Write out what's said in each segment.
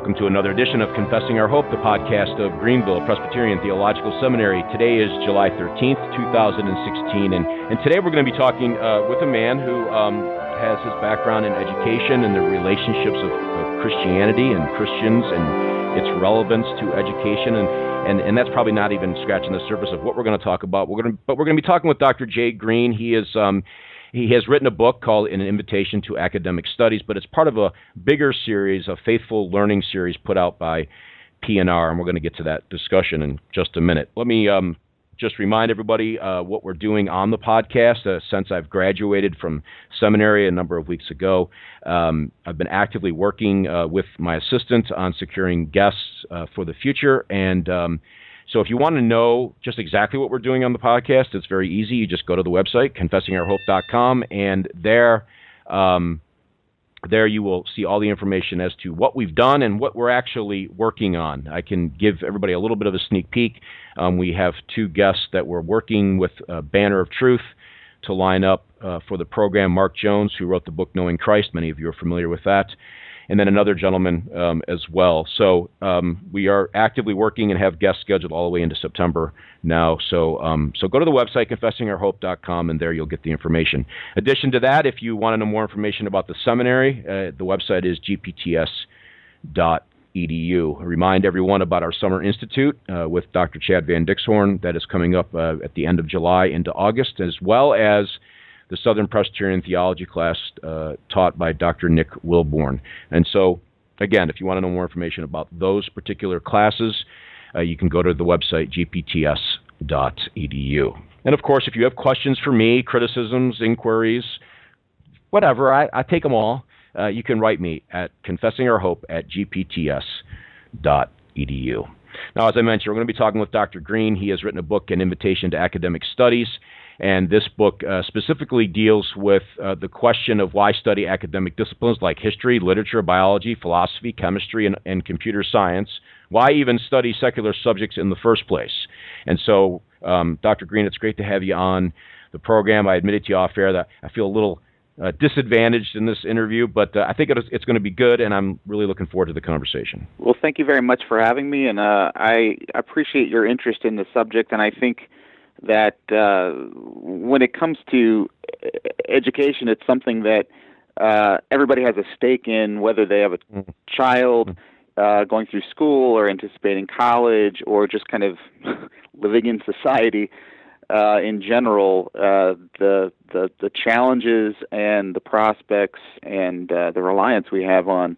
welcome to another edition of Confessing Our Hope, the podcast of Greenville Presbyterian Theological Seminary. Today is July 13th, 2016, and, and today we're going to be talking uh, with a man who um, has his background in education and the relationships of, of, Christianity and Christians and its relevance to education, and, and, and that's probably not even scratching the surface of what we're going to talk about. We're going to, but we're going to be talking with Dr. Jay Green. He is um, he has written a book called An Invitation to Academic Studies, but it's part of a bigger series, a faithful learning series put out by P&R, and we're going to get to that discussion in just a minute. Let me um, just remind everybody uh, what we're doing on the podcast. Uh, since I've graduated from seminary a number of weeks ago, um, I've been actively working uh, with my assistant on securing guests uh, for the future, and um, so if you want to know just exactly what we're doing on the podcast, it's very easy. You just go to the website, confessingourhope.com, and there, um, there you will see all the information as to what we've done and what we're actually working on. I can give everybody a little bit of a sneak peek. Um, we have two guests that we're working with uh, Banner of Truth to line up uh, for the program. Mark Jones, who wrote the book Knowing Christ, many of you are familiar with that and then another gentleman um, as well. So um, we are actively working and have guests scheduled all the way into September now. So um, so go to the website confessingourhope.com and there you'll get the information. Addition to that, if you want to know more information about the seminary, uh, the website is gpts.edu. I remind everyone about our Summer Institute uh, with Dr. Chad Van Dixhoorn that is coming up uh, at the end of July into August, as well as the Southern Presbyterian Theology class uh, taught by Dr. Nick Willborn. And so, again, if you want to know more information about those particular classes, uh, you can go to the website gpts.edu. And of course, if you have questions for me, criticisms, inquiries, whatever, I, I take them all. Uh, you can write me at confessingourhope at gpts.edu. Now, as I mentioned, we're going to be talking with Dr. Green. He has written a book, An Invitation to Academic Studies. And this book uh, specifically deals with uh, the question of why study academic disciplines like history, literature, biology, philosophy, chemistry, and, and computer science. Why even study secular subjects in the first place? And so, um, Dr. Green, it's great to have you on the program. I admitted to you off air that I feel a little uh, disadvantaged in this interview, but uh, I think it's going to be good, and I'm really looking forward to the conversation. Well, thank you very much for having me, and uh, I appreciate your interest in the subject, and I think that uh, when it comes to education, it's something that uh, everybody has a stake in, whether they have a mm-hmm. child uh, going through school or anticipating college or just kind of living in society. Uh, in general, uh, the, the the challenges and the prospects and uh, the reliance we have on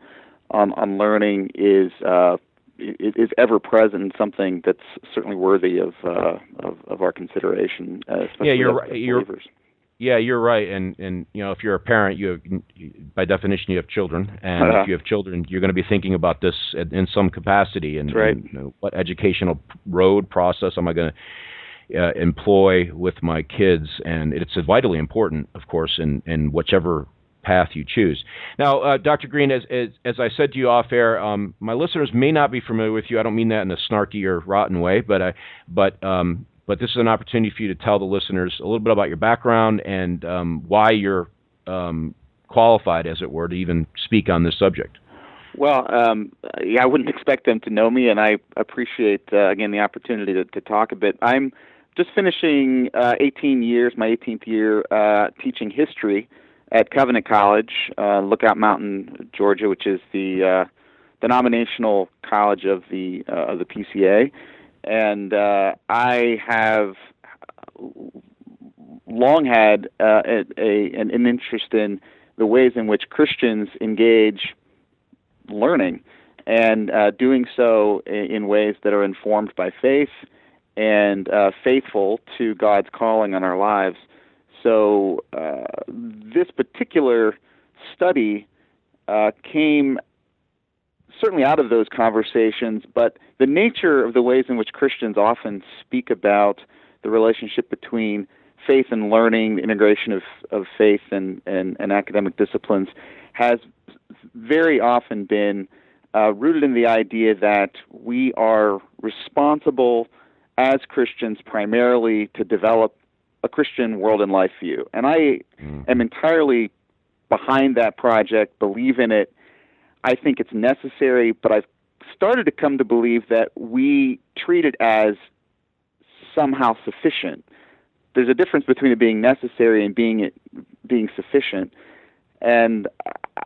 on, on learning is uh, is ever present something that's certainly worthy of uh, of, of, our consideration. Uh, yeah, you're right. You're, yeah, you're right. And and you know, if you're a parent, you have, by definition you have children, and uh-huh. if you have children, you're going to be thinking about this in some capacity. And, right. and you know, what educational road process am I going to uh, employ with my kids, and it's vitally important, of course, in, in whichever path you choose. Now, uh, Dr. Green, as, as, as I said to you off air, um, my listeners may not be familiar with you. I don't mean that in a snarky or rotten way, but I, but um, but this is an opportunity for you to tell the listeners a little bit about your background and um, why you're um, qualified, as it were, to even speak on this subject. Well, um, yeah, I wouldn't expect them to know me, and I appreciate uh, again the opportunity to, to talk a bit. I'm just finishing uh, 18 years, my 18th year, uh, teaching history at Covenant College, uh, Lookout Mountain, Georgia, which is the uh, denominational college of the uh, of the PCA, and uh, I have long had uh, a, a, an, interest in the ways in which Christians engage learning, and uh, doing so in, in, ways that are informed by faith and uh, faithful to God's calling on our lives. So uh, this particular study uh, came certainly out of those conversations, but the nature of the ways in which Christians often speak about the relationship between faith and learning, the integration of, of faith and, and, and academic disciplines, has very often been uh, rooted in the idea that we are responsible as Christians primarily to develop a Christian world and life view. And I mm. am entirely behind that project, believe in it. I think it's necessary, but I've started to come to believe that we treat it as somehow sufficient. There's a difference between it being necessary and being it being sufficient. And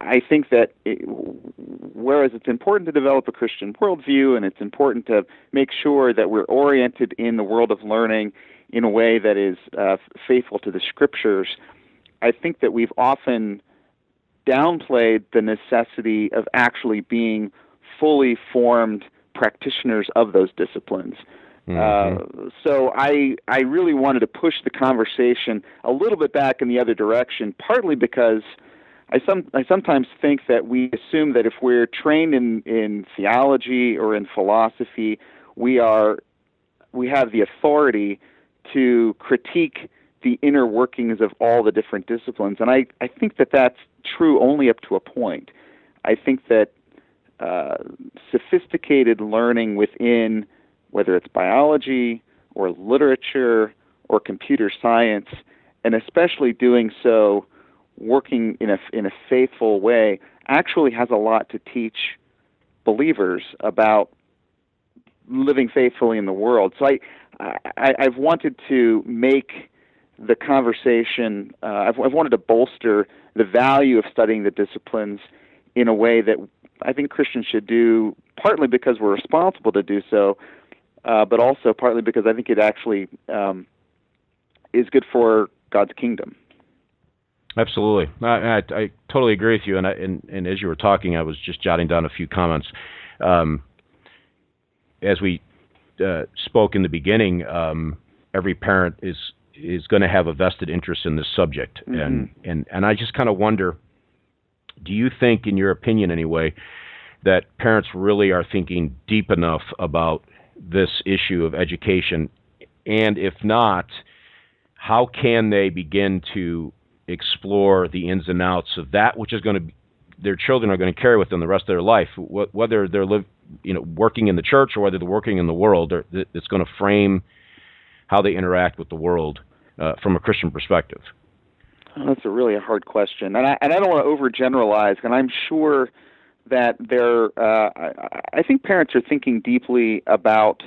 I think that it, whereas it's important to develop a Christian worldview and it's important to make sure that we're oriented in the world of learning in a way that is uh, faithful to the scriptures, I think that we've often downplayed the necessity of actually being fully formed practitioners of those disciplines. Mm-hmm. Uh, so I I really wanted to push the conversation a little bit back in the other direction, partly because I some I sometimes think that we assume that if we're trained in in theology or in philosophy, we are we have the authority to critique the inner workings of all the different disciplines, and I I think that that's true only up to a point. I think that uh, sophisticated learning within whether it's biology or literature or computer science, and especially doing so working in a in a faithful way, actually has a lot to teach believers about living faithfully in the world. So I, I I've wanted to make the conversation. Uh, I've, I've wanted to bolster the value of studying the disciplines in a way that I think Christians should do, partly because we're responsible to do so, uh, but also partly because I think it actually um, is good for God's kingdom. Absolutely, I, I, I totally agree with you. And, I, and, and as you were talking, I was just jotting down a few comments. Um, as we uh, spoke in the beginning, um, every parent is is going to have a vested interest in this subject, mm-hmm. and and and I just kind of wonder, do you think, in your opinion anyway, that parents really are thinking deep enough about this issue of education, and if not, how can they begin to explore the ins and outs of that which is going to be, their children are going to carry with them the rest of their life, whether they're live, you know, working in the church or whether they're working in the world. It's going to frame how they interact with the world uh, from a Christian perspective. That's a really hard question, and I and I don't want to overgeneralize. And I'm sure that they're. Uh, I, I think parents are thinking deeply about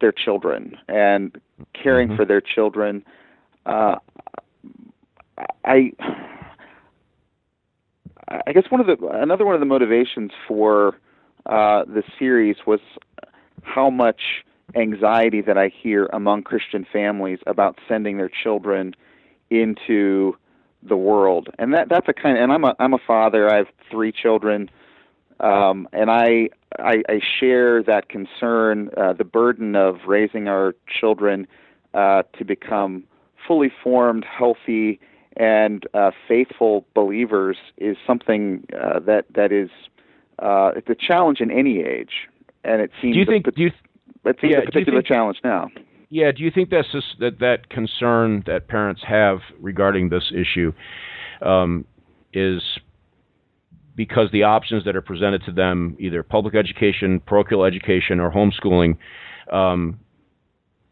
their children and caring mm-hmm. for their children. Uh, I I guess one of the another one of the motivations for uh, the series was how much anxiety that I hear among Christian families about sending their children into the world, and that that's a kind. Of, and I'm a I'm a father. I have three children, um, and I, I I share that concern. Uh, the burden of raising our children uh, to become fully formed, healthy and uh, faithful believers is something uh, that that is uh, it's a challenge in any age, and it seems do you think a, do you, it seems yeah, a particular think, challenge now. Yeah, do you think that's just, that that concern that parents have regarding this issue um, is because the options that are presented to them, either public education, parochial education, or homeschooling, um,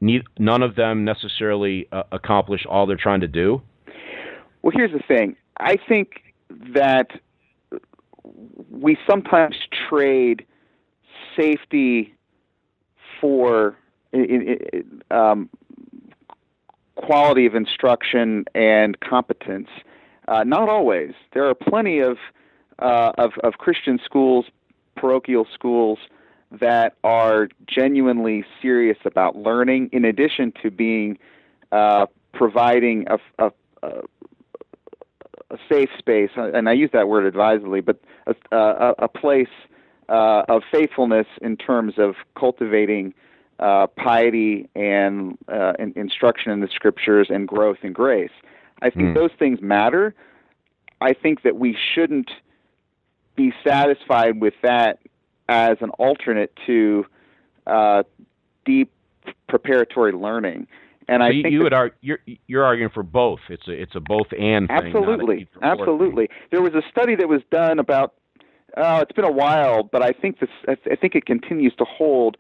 need, none of them necessarily uh, accomplish all they're trying to do? Well, here's the thing. I think that we sometimes trade safety for um, quality of instruction and competence. Uh, not always. There are plenty of, uh, of, of Christian schools, parochial schools that are genuinely serious about learning, in addition to being uh, providing a, a, a a safe space, and I use that word advisedly, but a, a, a place uh, of faithfulness in terms of cultivating uh, piety and uh, in, instruction in the scriptures and growth in grace. I think mm. those things matter. I think that we shouldn't be satisfied with that as an alternate to uh, deep preparatory learning. And so I you, think you would argue you're you're arguing for both. It's a it's a both and absolutely, absolutely. There was a study that was done about. Uh, it's been a while, but I think this. I think it continues to hold.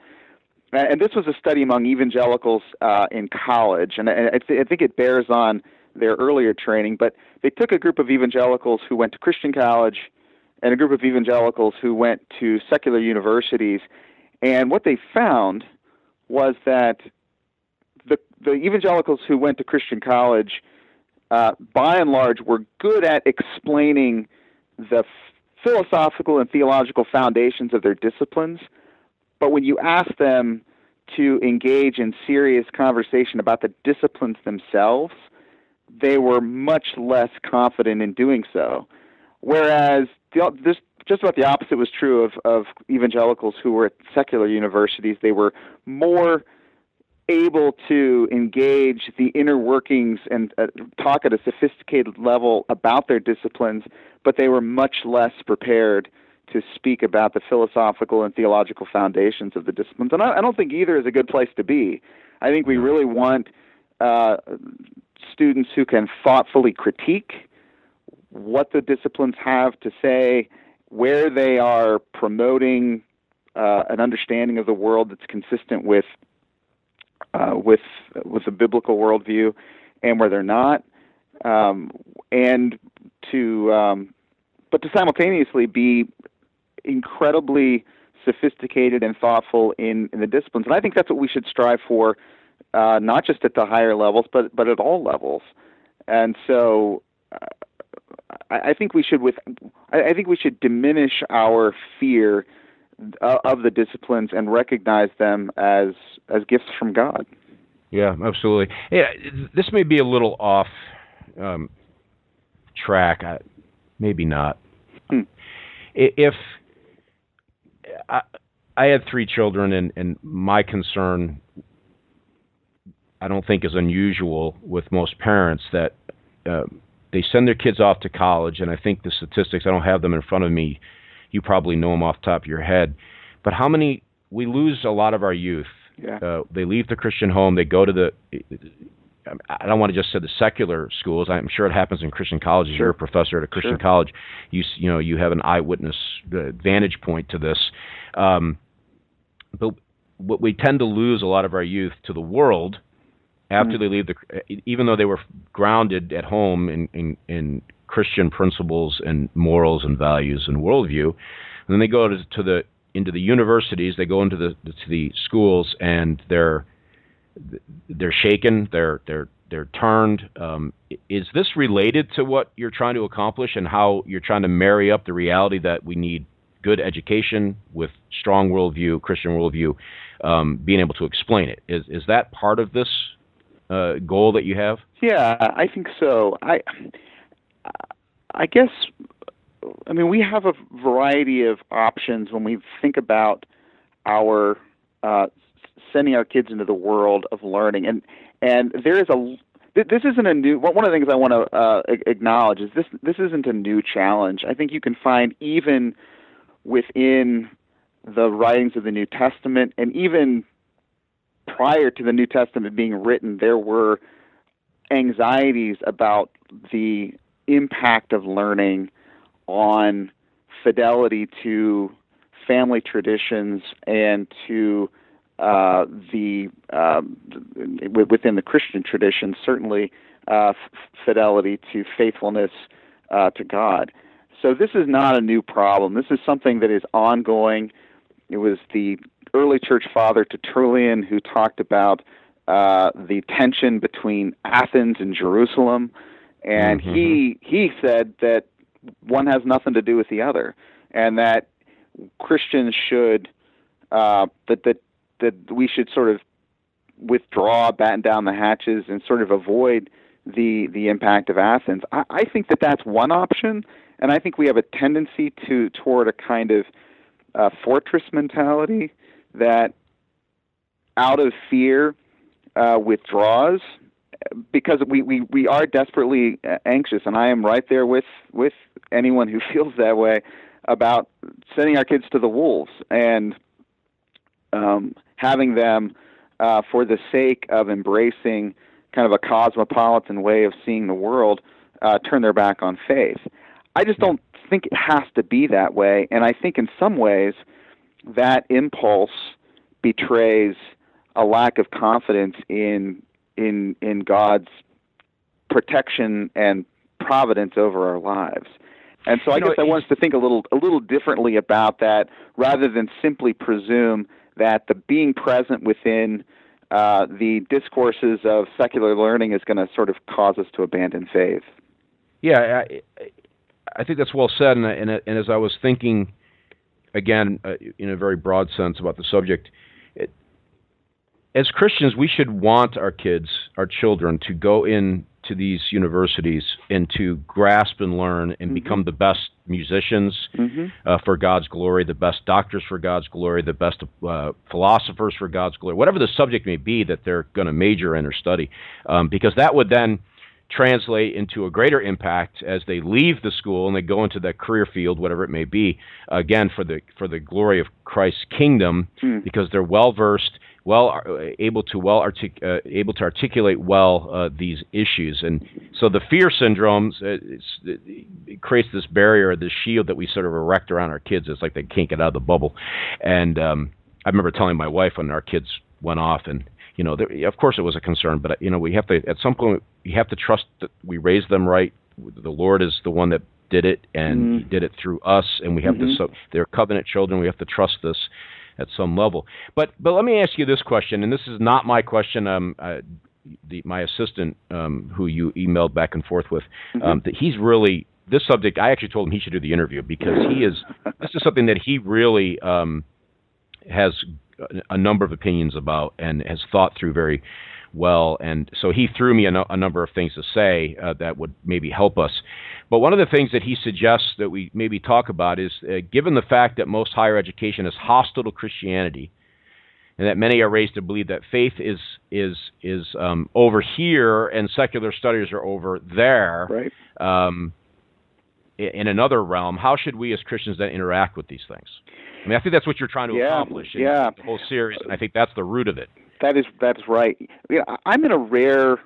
And this was a study among evangelicals uh, in college, and I, I think it bears on their earlier training. But they took a group of evangelicals who went to Christian college and a group of evangelicals who went to secular universities, and what they found was that the evangelicals who went to Christian college, uh, by and large, were good at explaining the philosophical and theological foundations of their disciplines, but when you ask them to engage in serious conversation about the disciplines themselves, they were much less confident in doing so. Whereas this just about the opposite was true of, of evangelicals who were at secular universities. They were more able to engage the inner workings and uh, talk at a sophisticated level about their disciplines, but they were much less prepared to speak about the philosophical and theological foundations of the disciplines. And I, I don't think either is a good place to be. I think we really want uh, students who can thoughtfully critique what the disciplines have to say, where they are promoting uh, an understanding of the world that's consistent with uh, with with a biblical worldview, and where they're not, um, and to um, but to simultaneously be incredibly sophisticated and thoughtful in, in the disciplines. And I think that's what we should strive for, uh, not just at the higher levels, but but at all levels. And so, uh, I, I, think we should with I, I, think we should diminish our fear of the disciplines and recognize them as as gifts from God. Yeah, absolutely. Yeah, this may be a little off um, track. I, maybe not. Hmm. If I, I had three children, and, and my concern, I don't think, is unusual with most parents that uh, they send their kids off to college, and I think the statistics, I don't have them in front of me. You probably know them off the top of your head. But how many, we lose a lot of our youth. Yeah. Uh, they leave the Christian home, they go to the, I don't want to just say the secular schools. I'm sure it happens in Christian colleges. Sure. You're a professor at a Christian sure. college. You you know you have an eyewitness uh, vantage point to this. Um, but what we tend to lose a lot of our youth to the world after mm-hmm. they leave the, even though they were grounded at home in, in, in Christian principles and morals and values and worldview, and then they go to, to the into the universities. They go into the to the schools and they're they're shaken, they're they're they're turned. Um, is this related to what you're trying to accomplish and how you're trying to marry up the reality that we need good education with strong worldview, Christian worldview, um, being able to explain it? Is is that part of this uh, goal that you have? Yeah, I think so. I I guess I mean we have a variety of options when we think about our uh, sending our kids into the world of learning. And and there is a this isn't a new one of the things I want to uh, acknowledge is this this isn't a new challenge. I think you can find even within the writings of the New Testament and even prior to the New Testament being written, there were anxieties about the impact of learning on fidelity to family traditions and to uh, the um, within the Christian tradition, certainly uh, f- fidelity to faithfulness uh, to God. So this is not a new problem. This is something that is ongoing. It was the early church father Tertullian who talked about uh, the tension between Athens and Jerusalem, and mm-hmm. he he said that one has nothing to do with the other, and that Christians should uh, that that that we should sort of withdraw, batten down the hatches, and sort of avoid the the impact of Athens. I, I think that that's one option, and I think we have a tendency to toward a kind of uh, fortress mentality that, out of fear, uh, withdraws because we, we, we are desperately anxious, and I am right there with with anyone who feels that way about sending our kids to the wolves and um, having them, uh, for the sake of embracing kind of a cosmopolitan way of seeing the world, uh, turn their back on faith. I just don't think it has to be that way, and I think in some ways that impulse betrays a lack of confidence in in in God's protection and providence over our lives. And so I You know, guess I want us to think a little a little differently about that, rather than simply presume that the being present within uh, the discourses of secular learning is going to sort of cause us to abandon faith. Yeah, I, I think that's well said. And, and, and as I was thinking, again, uh, in a very broad sense about the subject, as Christians, we should want our kids, our children, to go in to these universities and to grasp and learn and Mhm. become the best musicians Mm-hmm. uh, for God's glory, the best doctors for God's glory, the best uh, philosophers for God's glory, whatever the subject may be that they're going to major in or study, um, because that would then translate into a greater impact as they leave the school and they go into that career field, whatever it may be, again for the for the glory of Christ's kingdom, Mm. because they're well versed, well uh, able to well artic- uh, able to articulate well uh, these issues, and so the fear syndromes uh, it's, it, creates this barrier, this shield that we sort of erect around our kids. It's like they can't get out of the bubble, and um, I remember telling my wife when our kids went off and you know, there, of course it was a concern, but you know, we have to at some point we have to trust that we raised them right. The Lord is the one that did it, and He Mhm. did it through us, and we have to. Mhm. So they're covenant children. We have to trust this at some level. But but let me ask you this question, and this is not my question. Um, uh, the my assistant, um, who you emailed back and forth with, um, that he's really this subject. I actually told him he should do the interview because he is. this is something that he really um, has a number of opinions about and has thought through very well. And so he threw me a, no- a number of things to say uh, that would maybe help us. But one of the things that he suggests that we maybe talk about is uh, given the fact that most higher education is hostile to Christianity, and that many are raised to believe that faith is is is um, over here and secular studies are over there Right. um, in another realm. How should we as Christians then interact with these things? I mean, I think that's what you're trying to Yeah, accomplish in yeah. the whole series, and I think that's the root of it. That is that's right. You know, I'm in a rare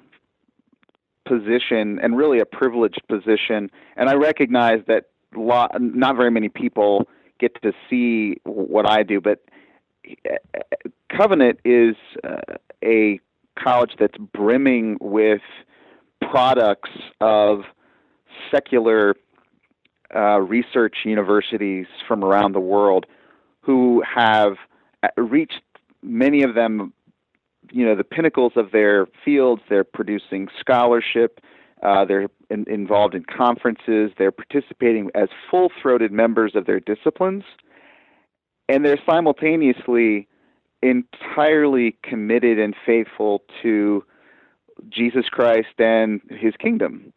position and really a privileged position, and I recognize that lot, not very many people get to see what I do. But uh, Covenant is uh, a college that's brimming with products of secular uh, research universities from around the world who have uh, reached many of them you know the pinnacles of their fields they're producing scholarship uh, they're in, involved in conferences they're participating as full-throated members of their disciplines and they're simultaneously entirely committed and faithful to Jesus Christ and his kingdom.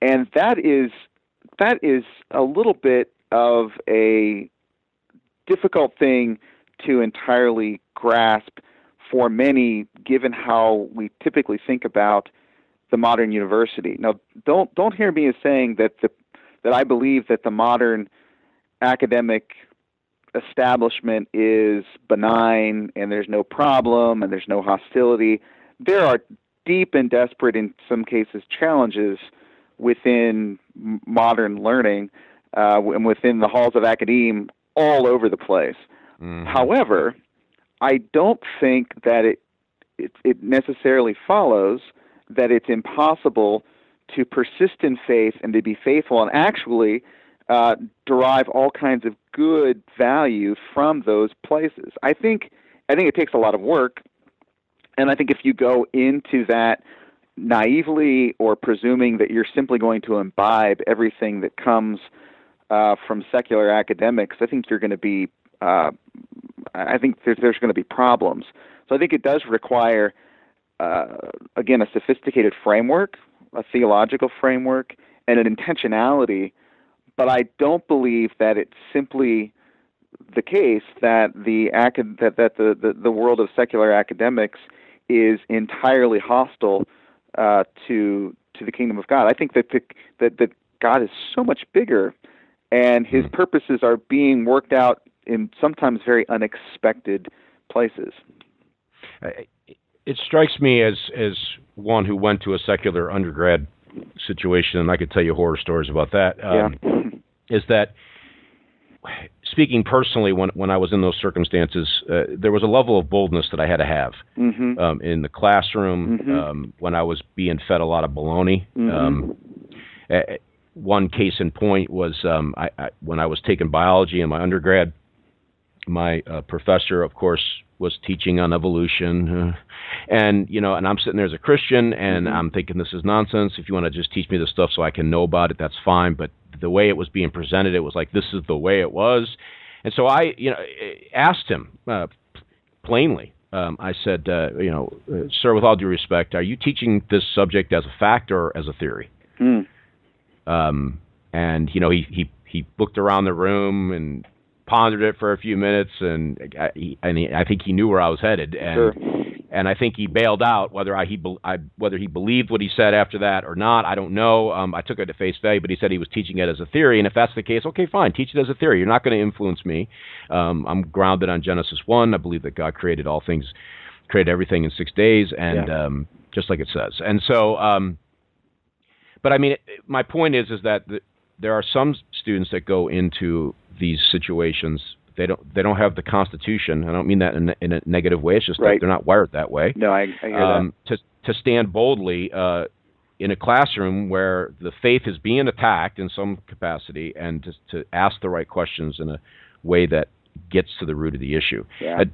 And that is that is a little bit of a difficult thing to entirely grasp for many, given how we typically think about the modern university. Now, don't don't hear me as saying that the that I believe that the modern academic establishment is benign and there's no problem and there's no hostility. There are deep and desperate, in some cases, challenges within modern learning uh, and within the halls of academe all over the place. Mhm. However, I don't think that it, it it necessarily follows that it's impossible to persist in faith and to be faithful and actually uh, derive all kinds of good value from those places. I think I think it takes a lot of work, and I think if you go into that naively or presuming that you're simply going to imbibe everything that comes uh, from secular academics, I think you're going to be uh, I think there's, there's going to be problems. So I think it does require, uh, again, a sophisticated framework, a theological framework, and an intentionality. But I don't believe that it's simply the case that the acad- that, that the, the, the world of secular academics is entirely hostile uh, to to the kingdom of God. I think that the, that that God is so much bigger, and His Hmm. purposes are being worked out in sometimes very unexpected places. It strikes me as as one who went to a secular undergrad situation, and I could tell you horror stories about that. Um, yeah. Is that speaking personally, when when I was in those circumstances, uh, there was a level of boldness that I had to have hmm um, in the classroom Mhm. um, when I was being fed a lot of baloney. Mhm. Um, eh, one case in point was um, I, I, when I was taking biology in my undergrad. My uh, professor, of course, was teaching on evolution, uh, and you know, and I'm sitting there as a Christian, and mm-hmm. I'm thinking this is nonsense. If you want to just teach me the stuff so I can know about it, that's fine. But the way it was being presented, it was like this is the way it was, and so I, you know, asked him uh, plainly. Um, I said, uh, you know, uh, sir, with all due respect, are you teaching this subject as a fact or as a theory? Mm. Um, and you know, he he he looked around the room and pondered it for a few minutes, and I, he, and he, I think he knew where I was headed, and sure. and I think he bailed out. Whether I he I, whether he believed what he said after that or not, I don't know. Um, I took it to face value, but he said he was teaching it as a theory, and if that's the case, okay, fine, teach it as a theory. You're not going to influence me. Um, I'm grounded on Genesis one. I believe that God created all things, created everything in six days, and yeah. um, just like it says. And so. Um, but I mean, my point is, is that the, there are some students that go into these situations. They don't. They don't have the constitution. I don't mean that in, in a negative way. It's just right. that they're not wired that way. No, I, I hear um, that. To to stand boldly uh, in a classroom where the faith is being attacked in some capacity, and to, to ask the right questions in a way that gets to the root of the issue. Yeah. Uh,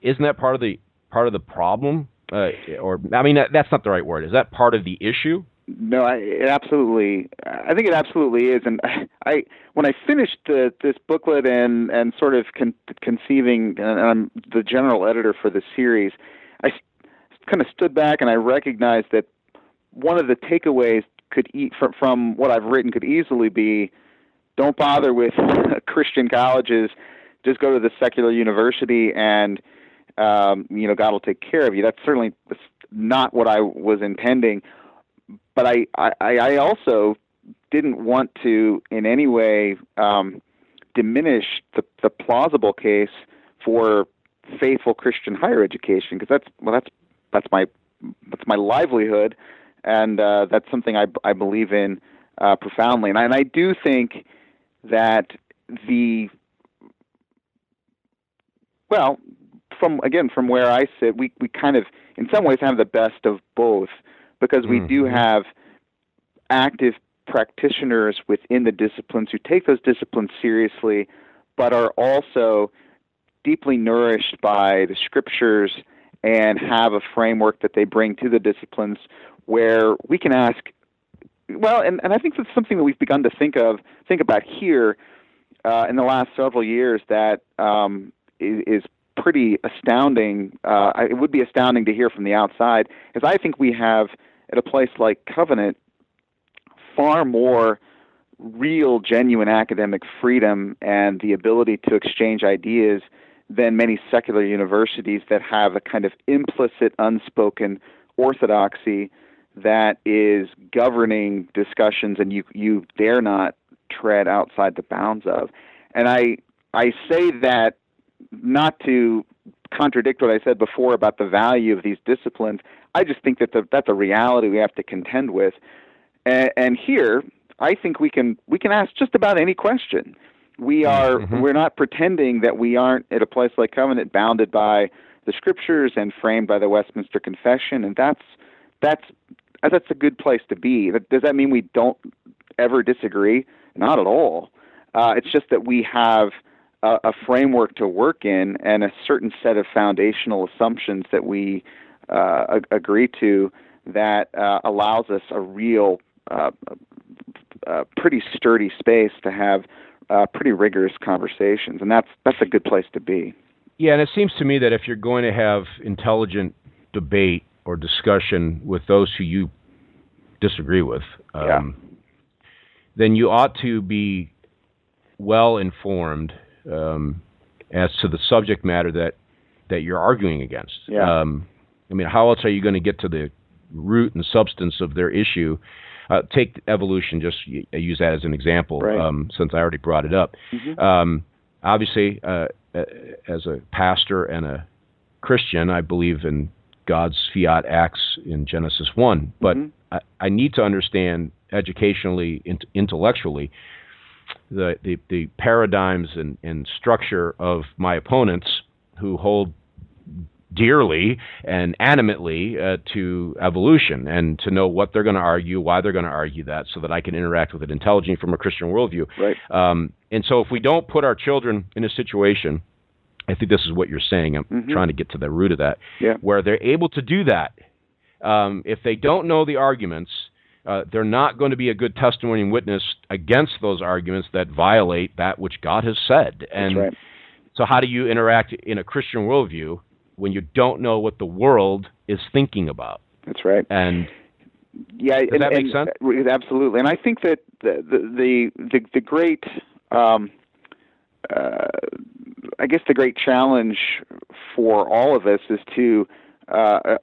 isn't that part of the part of the problem? Uh, or I mean, that, that's not the right word. Is that part of the issue? No, I, it absolutely. I think it absolutely is. And I, when I finished the, this booklet and and sort of con- conceiving, and I'm the general editor for the series, I kind of stood back and I recognized that one of the takeaways could eat from from what I've written could easily be, don't bother with Christian colleges, just go to the secular university and um, you know God will take care of you. That's certainly not what I was intending but I, I, I also didn't want to in any way um, diminish the, the plausible case for faithful Christian higher education because that's well that's that's my that's my livelihood and uh, that's something I, I believe in uh, profoundly. And I, and I do think that the well from again from where I sit we we kind of in some ways have the best of both because we mm-hmm. do have active practitioners within the disciplines who take those disciplines seriously, but are also deeply nourished by the scriptures and have a framework that they bring to the disciplines where we can ask well and, and i think that's something that we've begun to think of think about here uh, in the last several years that um, is, is pretty astounding uh, it would be astounding to hear from the outside is i think we have at a place like Covenant far more real, genuine academic freedom and the ability to exchange ideas than many secular universities that have a kind of implicit, unspoken orthodoxy that is governing discussions and you you dare not tread outside the bounds of. And I I say that not to contradict what I said before about the value of these disciplines. I just think that the, that's a reality we have to contend with. And, and here, I think we can we can ask just about any question. We are mm-hmm. we're not pretending that we aren't at a place like Covenant bounded by the scriptures and framed by the Westminster Confession, and that's that's that's a good place to be. Does that mean we don't ever disagree? Not at all. Uh, it's just that we have a, a, framework to work in and a certain set of foundational assumptions that we uh, agree to that uh, allows us a real, uh, uh, pretty sturdy space to have uh, pretty rigorous conversations, and that's that's a good place to be. Yeah, and it seems to me that if you're going to have intelligent debate or discussion with those who you disagree with, um, yeah. then you ought to be well informed um, as to the subject matter that that you're arguing against. Yeah. Um, I mean, how else are you going to get to the root and substance of their issue? Uh, take evolution, just use that as an example, right. um, since I already brought it up. Mm-hmm. Um, obviously, uh, as a pastor and a Christian, I believe in God's fiat acts in Genesis 1, but mm-hmm. I, I, need to understand educationally, int- intellectually, the, the, the paradigms and, and structure of my opponents who hold dearly and animately uh, to evolution and to know what they're going to argue, why they're going to argue that, so that I can interact with it intelligently from a Christian worldview. Right. Um, and so if we don't put our children in a situation, I think this is what you're saying. I'm Mhm. trying to get to the root of that, Yeah. where they're able to do that. Um, if they don't know the arguments, uh, they're not going to be a good testimony and witness against those arguments that violate that which God has said. And That's right. so, how do you interact in a Christian worldview when you don't know what the world is thinking about? That's right. And Yeah, Does and, that make sense? uh, Absolutely, and I think that the the the the, the great, um, uh, I guess, the great challenge for all of us is to uh, uh,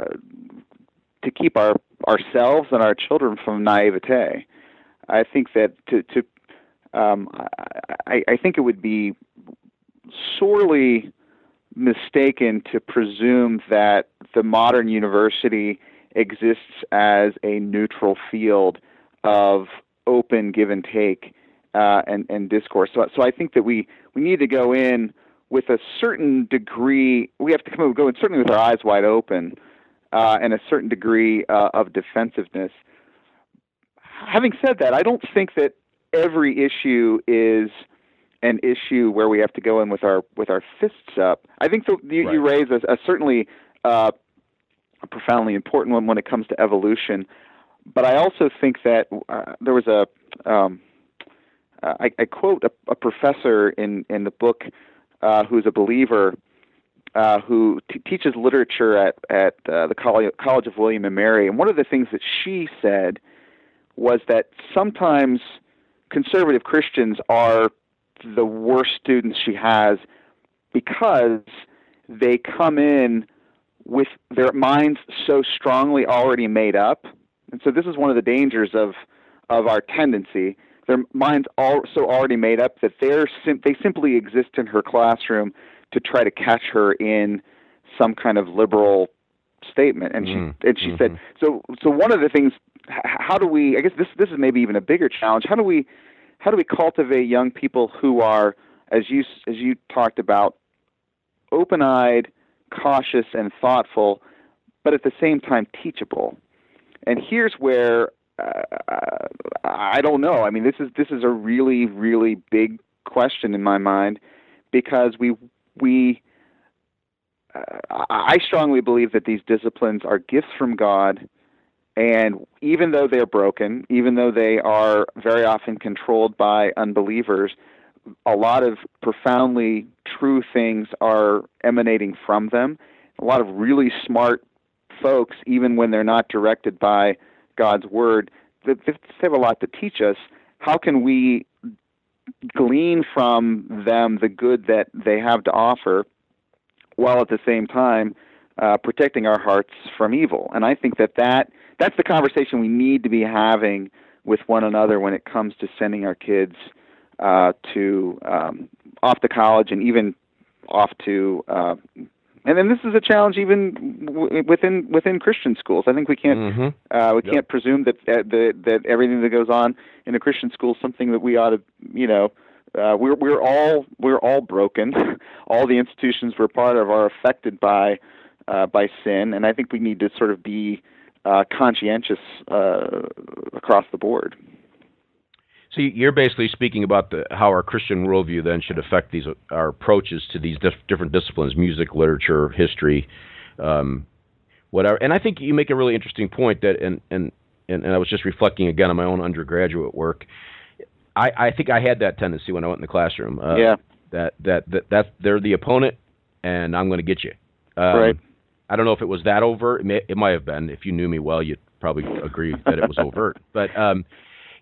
to keep our ourselves and our children from naivete. I think that to to um, I, I think it would be sorely mistaken to presume that the modern university exists as a neutral field of open give and take uh, and, and discourse. So, so I think that we, we need to go in with a certain degree. We have to come go in certainly with our eyes wide open uh, and a certain degree uh, of defensiveness. Having said that, I don't think that every issue is an issue where we have to go in with our with our fists up. I think the, you, you raise a, a certainly uh, a profoundly important one when it comes to evolution. But I also think that uh, there was a um, I, I quote a, a professor in in the book uh, who's a believer uh, who t- teaches literature at at uh, the College, College of William and Mary, and one of the things that she said was that sometimes conservative Christians are the worst students she has because they come in with their minds so strongly already made up. And so this is one of the dangers of of our tendency. Their minds all so already made up that they're sim- they simply exist in her classroom to try to catch her in some kind of liberal statement. And she Mm, and she said mhm. so. So one of the things, how do we? I guess this this is maybe even a bigger challenge. How do we how do we cultivate young people who are, as you as you talked about, open-eyed, cautious, and thoughtful, but at the same time teachable? And here's where uh, I don't know. I mean, this is this is a really really big question in my mind because we we uh, I strongly believe that these disciplines are gifts from God, and even though they're broken, even though they are very often controlled by unbelievers, a lot of profoundly true things are emanating from them. A lot of really smart folks, even when they're not directed by God's word, they they have a lot to teach us. How can we glean from them the good that they have to offer, while at the same time uh, protecting our hearts from evil? And I think that, that that's the conversation we need to be having with one another when it comes to sending our kids uh, to um, off to college and even off to uh, and then this is a challenge even w- within within Christian schools. I think we can't Mhm. uh, we Yep. can't presume that, that that that everything that goes on in a Christian school is something that we ought to you know uh, we're we're all we're all broken. all the institutions we're part of are affected by uh, by sin, and I think we need to sort of be uh, conscientious uh, across the board. So you're basically speaking about the, how our Christian worldview then should affect these our approaches to these dif- different disciplines: music, literature, history, um, whatever. And I think you make a really interesting point that, and and and, and I was just reflecting again on my own undergraduate work. I, I think I had that tendency when I went in the classroom. Uh, yeah, That that that that they're the opponent, and I'm going to get you. Um, Right. I don't know if it was that overt. It, may, it might have been. If you knew me well, you'd probably agree that it was overt. But um,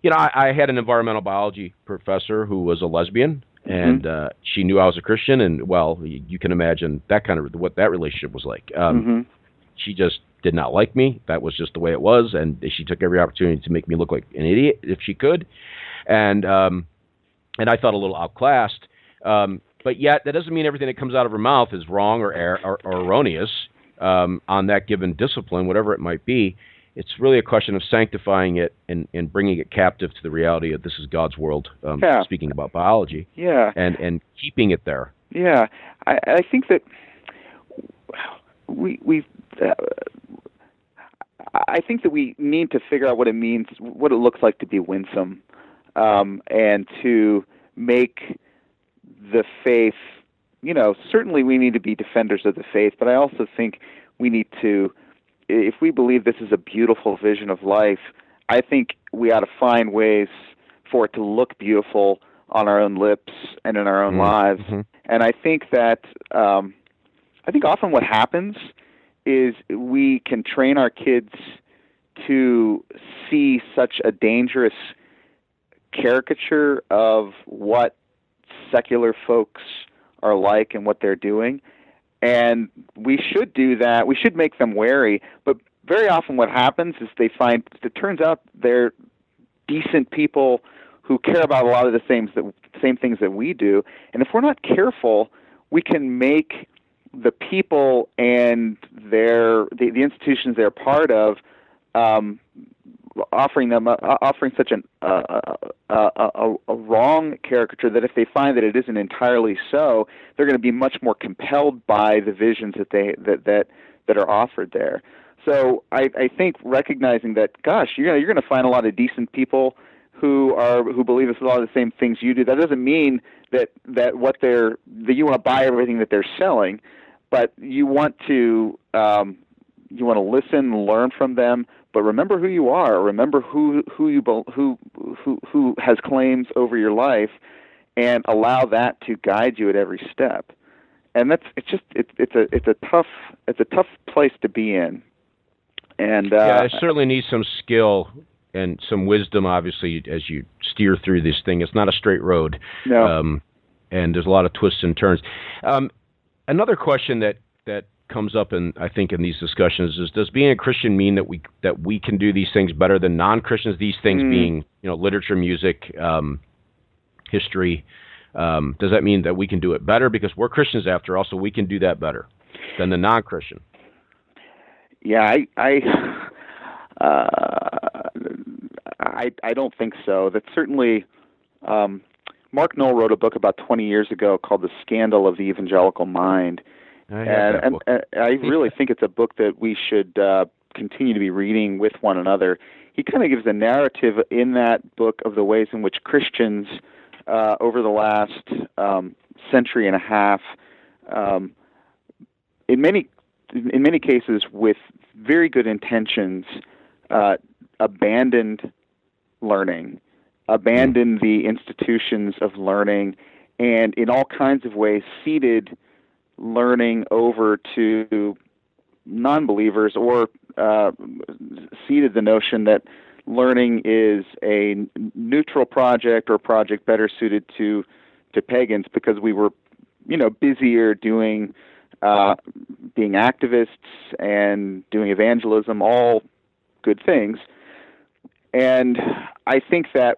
you know, I, I had an environmental biology professor who was a lesbian, and uh, she knew I was a Christian, and well, you, you can imagine that kind of what that relationship was like. Um, hmm She just did not like me. That was just the way it was, and she took every opportunity to make me look like an idiot if she could, and um, and I felt a little outclassed. Um, but yet, that doesn't mean everything that comes out of her mouth is wrong or er- or, or erroneous um, on that given discipline, whatever it might be. It's really a question of sanctifying it and, and bringing it captive to the reality of this is God's world. Um, Yeah. Speaking about biology yeah. and and keeping it there. Yeah, I, I think that we we. Uh, I think that we need to figure out what it means, what it looks like to be winsome, um, and to make the faith. You know, certainly we need to be defenders of the faith, but I also think we need to, if we believe this is a beautiful vision of life, I think we ought to find ways for it to look beautiful on our own lips and in our own mm-hmm. lives. Mm-hmm. And I think that um, I think often what happens is we can train our kids to see such a dangerous caricature of what secular folks are like and what they're doing. And we should do that. We should make them wary. But very often, what happens is they find it turns out they're decent people who care about a lot of the same same things that we do. And if we're not careful, we can make the people and their the, the institutions they're part of um, offering them uh, offering such an, uh, a, a wrong caricature that if they find that it isn't entirely so, they're going to be much more compelled by the visions that they that that that are offered there. So I, I think recognizing that, gosh, you're gonna, you're going to find a lot of decent people who are who believe a lot of the same things you do. That doesn't mean that that what they're that you want to buy everything that they're selling, but you want to um, you want to listen, learn from them, but remember who you are. Remember who who you who who who has claims over your life, and allow that to guide you at every step. And that's it's just it's it's a it's a tough it's a tough place to be in. And uh, yeah, it certainly needs some skill and some wisdom, obviously, as you steer through this thing. It's not a straight road. No. Um, and there's a lot of twists and turns. Um, another question that that comes up in I think in these discussions is does being a Christian mean that we that we can do these things better than non-Christians? These things mm. being you know literature, music, um, history. Um, does that mean that we can do it better because we're Christians after all, so we can do that better than the non-Christian? Yeah, I I uh, I, I don't think so. That certainly. Um, Mark Noll wrote a book about 20 years ago called "The Scandal of the Evangelical Mind," and, and, and, I really think it's a book that we should uh, continue to be reading with one another. He kind of gives a narrative in that book of the ways in which Christians, uh, over the last um, century and a half, um, in many in many cases with very good intentions, uh, abandoned learning, abandoned the institutions of learning, and in all kinds of ways ceded learning over to non-believers or uh, ceded the notion that learning is a neutral project or project better suited to to pagans because we were you know busier doing uh, being activists and doing evangelism all good things. And I think that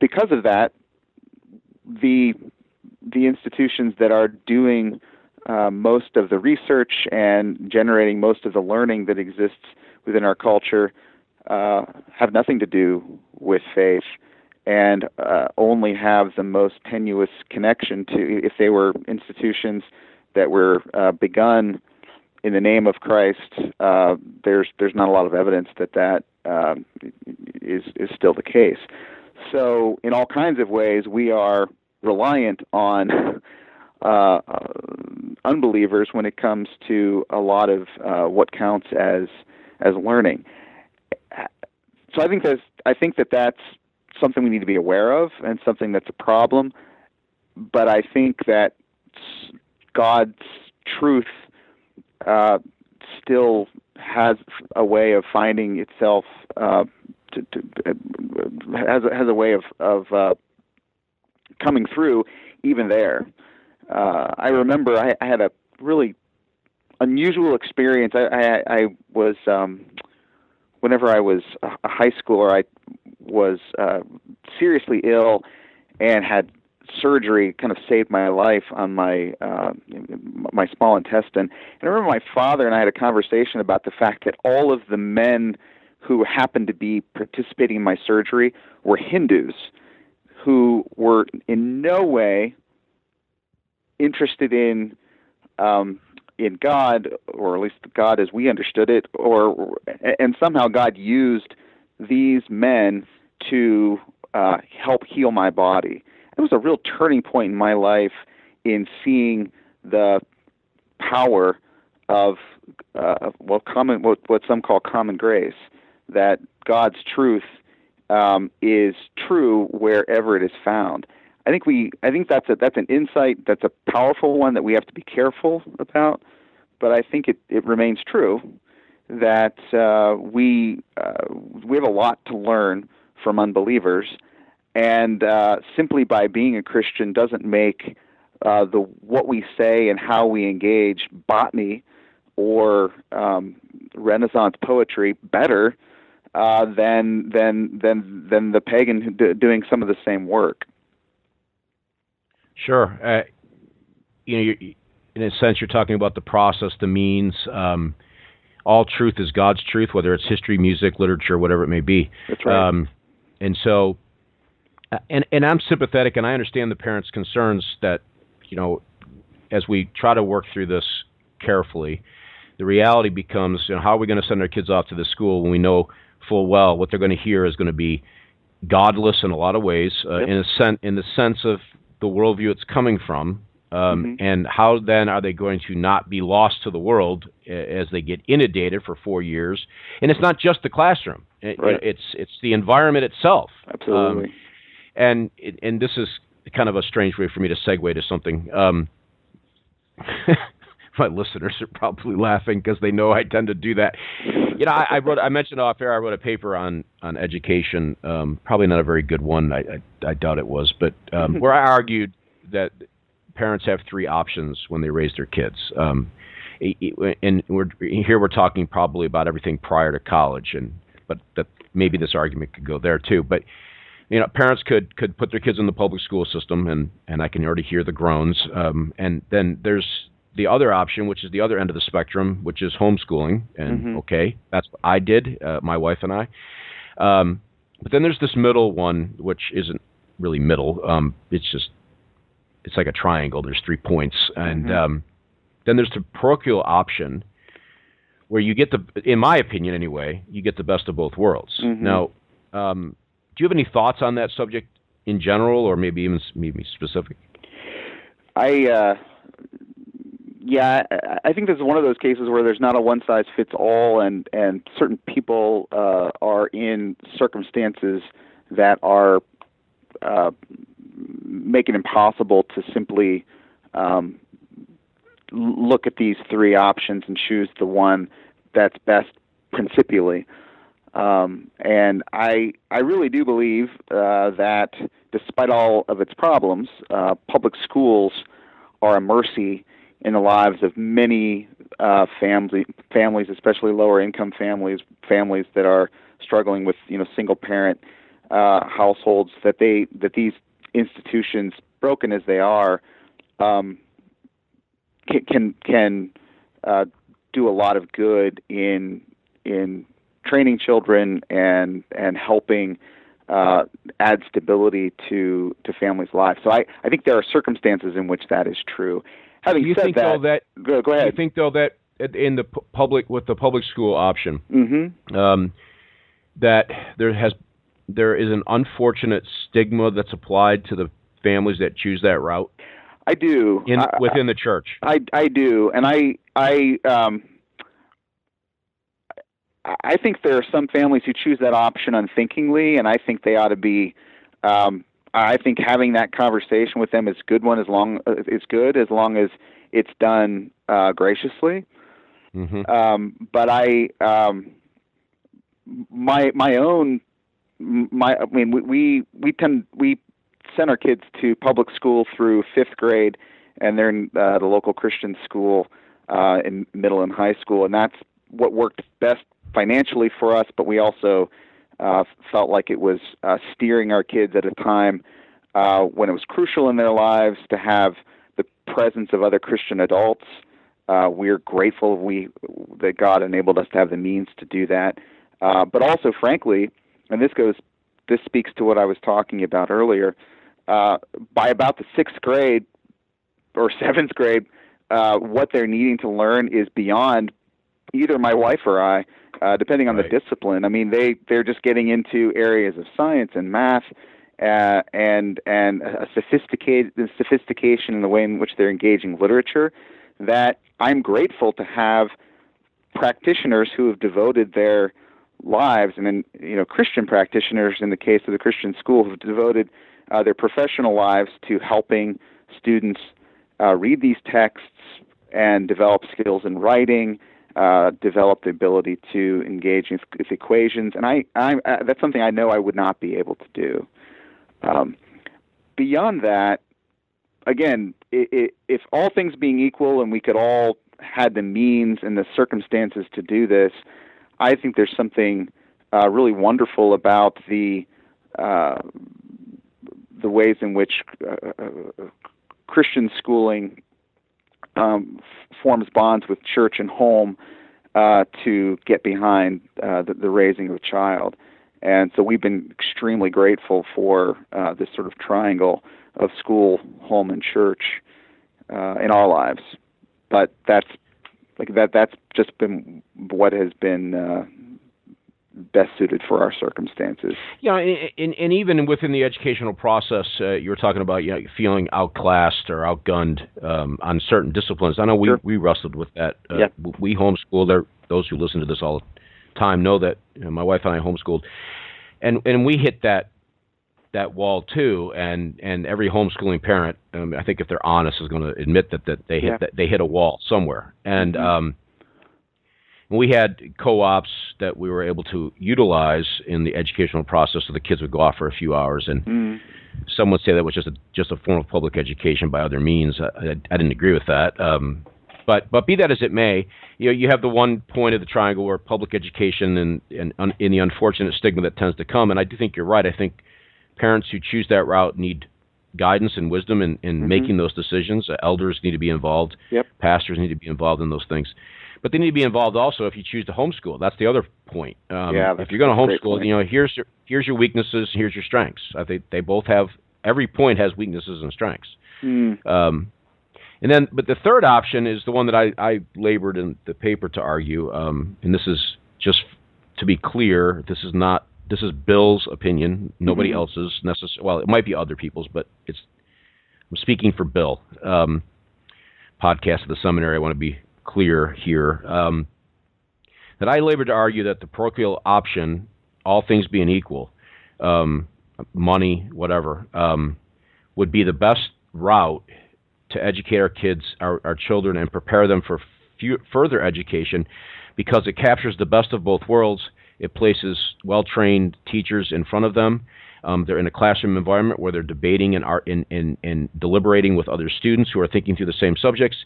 because of that, the the institutions that are doing uh, most of the research and generating most of the learning that exists within our culture uh, have nothing to do with faith and uh, only have the most tenuous connection to if they were institutions that were uh, begun in the name of Christ, uh, there's there's not a lot of evidence that that uh, is is still the case. So, in all kinds of ways, we are reliant on uh, uh, unbelievers when it comes to a lot of uh, what counts as as learning. So, I think that's I think that that's something we need to be aware of and something that's a problem. But I think that God's truth uh, still has a way of finding itself uh, to, to, uh, has has a way of of coming through even there. Uh, I remember I, I had a really unusual experience. I I, I was um, whenever I was a high schooler, I was uh, seriously ill and had surgery kind of saved my life on my uh, my small intestine. And I remember my father and I had a conversation about the fact that all of the men who happened to be participating in my surgery were Hindus who were in no way interested in um, in God, or at least God as we understood it, or and somehow God used these men to uh, help heal my body. It was a real turning point in my life in seeing the power of uh, well, common what what some call common grace, that God's truth um, is true wherever it is found. I think we I think that's a that's an insight that's a powerful one that we have to be careful about, but I think it, it remains true that uh, we uh, we have a lot to learn from unbelievers, and uh, simply by being a Christian doesn't make uh, the what we say and how we engage botany or um, Renaissance poetry better uh, than than than than the pagan doing some of the same work. Sure. Uh, you know, in a sense, you're talking about the process, the means. Um, all truth is God's truth, whether it's history, music, literature, whatever it may be. That's right. Um, and so, uh, and and I'm sympathetic, and I understand the parents' concerns that, you know, as we try to work through this carefully, the reality becomes, you know, how are we going to send our kids off to the school when we know full well what they're going to hear is going to be godless in a lot of ways, uh, yep. in a sen- in the sense of the worldview it's coming from, um, mm-hmm. and how then are they going to not be lost to the world as they get inundated for four years? And it's not just the classroom; it, right. it's it's the environment itself. Absolutely. Um, and and this is kind of a strange way for me to segue to something. Um, my listeners are probably laughing because they know I tend to do that. You know, I, I wrote, I mentioned off air, I wrote a paper on on education. Um, probably not a very good one. I I, I doubt it was, but um, where I argued that parents have three options when they raise their kids. Um, and we're here we're talking probably about everything prior to college, and but that maybe this argument could go there too. But you know, parents could could put their kids in the public school system, and and I can already hear the groans. Um, and then there's the other option, which is the other end of the spectrum, which is homeschooling. And mm-hmm. okay, that's what I did, uh, my wife and I. Um, but then there's this middle one, which isn't really middle. Um, it's just it's like a triangle. There's three points, and mm-hmm. um, then there's the parochial option, where you get the, in my opinion anyway, you get the best of both worlds. Mm-hmm. Now, um, do you have any thoughts on that subject in general, or maybe even maybe specific? I uh, yeah, I think this is one of those cases where there's not a one size fits all, and and certain people uh, are in circumstances that are uh, make it impossible to simply um, look at these three options and choose the one that's best principially. Um, and I I really do believe uh, that despite all of its problems, uh, public schools are a mercy in the lives of many uh, family families, especially lower income families, families that are struggling with you know single parent uh, households. That they that these institutions, broken as they are, um, can can, can uh, do a lot of good in in training children and and helping uh, add stability to to families' lives. So I, I think there are circumstances in which that is true. Having you said think, that, though, that go, go ahead. You think though that in the public with the public school option, mm-hmm. um, that there has there is an unfortunate stigma that's applied to the families that choose that route. I do in I, within the church. I I do, and I I um. I think there are some families who choose that option unthinkingly, and I think they ought to be um, I think having that conversation with them is good one as long uh, is good as long as it's done uh, graciously. Mm-hmm. Um, but I um, my my own my I mean we we, we tend we send our kids to public school through fifth grade, and they're in uh, the local Christian school uh, in middle and high school, and that's what worked best financially for us. But we also uh, felt like it was uh, steering our kids at a time uh, when it was crucial in their lives to have the presence of other Christian adults. Uh, we're grateful we that God enabled us to have the means to do that. Uh, but also, frankly, and this goes, this speaks to what I was talking about earlier. Uh, by about the sixth grade or seventh grade, uh, what they're needing to learn is beyond either my wife or I, uh, depending on Right. the discipline. I mean, they they're just getting into areas of science and math, uh, and and a sophisticated the sophistication in the way in which they're engaging literature. That I'm grateful to have practitioners who have devoted their lives, and then you know Christian practitioners in the case of the Christian school who've devoted uh, their professional lives to helping students uh, read these texts and develop skills in writing, uh, develop the ability to engage with, with equations, and I, I uh, that's something I know I would not be able to do. Um, beyond that, again, i i if all things being equal, and we could all had the means and the circumstances to do this, I think there's something uh, really wonderful about the uh, the ways in which uh, uh, Christian schooling um, forms bonds with church and home uh, to get behind uh, the, the raising of a child. And so we've been extremely grateful for uh, this sort of triangle of school, home, and church uh, in our lives. But that's like that. That's just been what has been uh, best suited for our circumstances. Yeah, and, and, and even within the educational process, uh, you were talking about you know, feeling outclassed or outgunned um, on certain disciplines. I know we, Sure. we wrestled with that. Uh, Yeah. We homeschooled. There, those who listen to this all the time know that you know, my wife and I homeschooled, and and we hit that that wall too. And and every homeschooling parent, um, I think if they're honest, is going to admit that that they hit Yeah. that they hit a wall somewhere. And Mhm. um, we had co-ops that we were able to utilize in the educational process, so the kids would go off for a few hours, and Mm. some would say that was just a just a form of public education by other means. I, I, I didn't agree with that. Um, but but be that as it may, you know you have the one point of the triangle where public education and and un, in the unfortunate stigma that tends to come. And I do think you're right. I think parents who choose that route need guidance and wisdom in, in Mhm. making those decisions. Elders need to be involved. Yep. Pastors need to be involved in those things. But they need to be involved also if you choose to homeschool. That's the other point. Um, Yeah, if you're going to homeschool, you know, here's your here's your weaknesses, here's your strengths. I think they both have every point has weaknesses and strengths. Mm. Um, and then, but the third option is the one that I, I labored in the paper to argue. Um, and this is just to be clear, this is not this is Bill's opinion, nobody Mhm. else's necessarily. Well, it might be other people's, but it's I'm speaking for Bill. Um, podcast of the seminary. I want to be clear here. Um, that I labored to argue that the parochial option, all things being equal, um, money, whatever, um, would be the best route to educate our kids, our, our children, and prepare them for fu- further education because it captures the best of both worlds. It places well trained teachers in front of them. Um, they're in a classroom environment where they're debating and, and, and deliberating with other students who are thinking through the same subjects.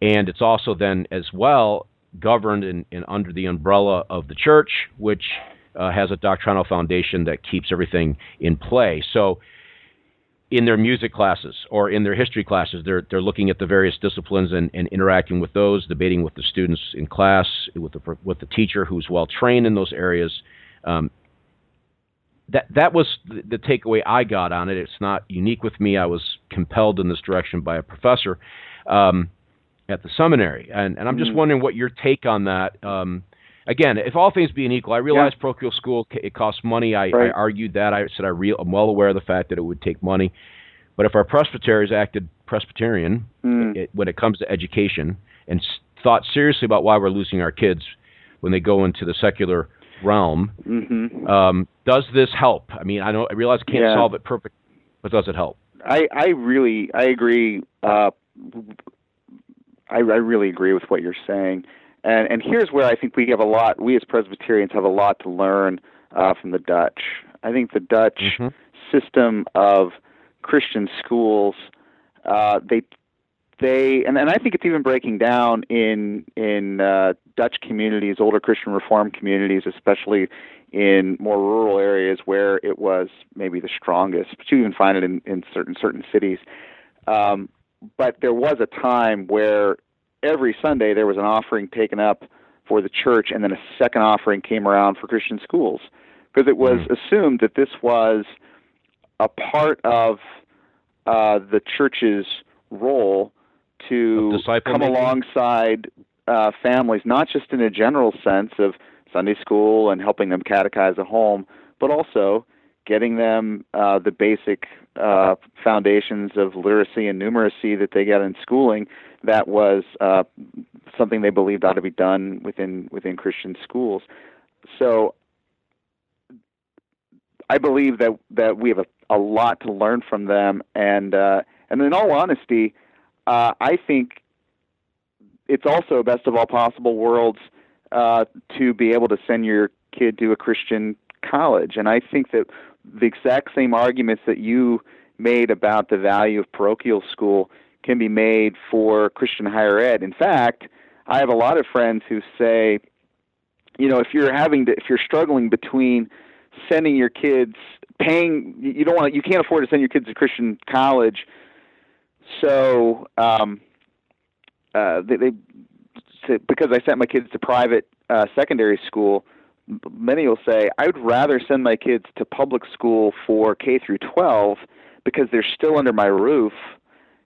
And it's also then, as well, governed in under the umbrella of the church, which uh, has a doctrinal foundation that keeps everything in play. So, in their music classes or in their history classes, they're they're looking at the various disciplines and, and interacting with those, debating with the students in class, with the with the teacher who's well trained in those areas. Um, that that was the, the takeaway I got on it. It's not unique with me. I was compelled in this direction by a professor um, at the seminary, and and I'm just Mhm. wondering what your take on that. Um, again, if all things being equal, I realize parochial school it costs money. I, I argued that. I said I real, I'm well aware of the fact that it would take money. But if our presbyteries acted Presbyterian Mm. it, when it comes to education and s- thought seriously about why we're losing our kids when they go into the secular realm, hmm um, does this help? I mean, I know I realize I can't Yeah. solve it perfect, but does it help? I I really I agree. Uh, I I really agree with what you're saying, and and here's where I think we have a lot. We as Presbyterians have a lot to learn uh, from the Dutch. I think the Dutch Mhm. system of Christian schools, uh, they they and, and I think it's even breaking down in in uh, Dutch communities, older Christian Reform communities, especially in more rural areas where it was maybe the strongest. But you even find it in, in certain certain cities. Um, but there was a time where every Sunday there was an offering taken up for the church, and then a second offering came around for Christian schools because it was Mm. assumed that this was a part of uh, the church's role to come alongside uh, families, not just in a general sense of Sunday school and helping them catechize at home, but also getting them uh, the basic uh, foundations of literacy and numeracy that they get in schooling. That was uh, something they believed ought to be done within within Christian schools. So I believe that that we have a, a lot to learn from them, and uh, and in all honesty, uh, I think it's also best of all possible worlds uh, to be able to send your kid to a Christian college. And I think that the exact same arguments that you made about the value of parochial school can be made for Christian higher ed. In fact, I have a lot of friends who say, you know, if you're having to, if you're struggling between sending your kids, paying, you don't want, you can't afford to send your kids to Christian college, so um, uh, they, they because I sent my kids to private uh, secondary school, many will say I would rather send my kids to public school for K through 12 because they're still under my roof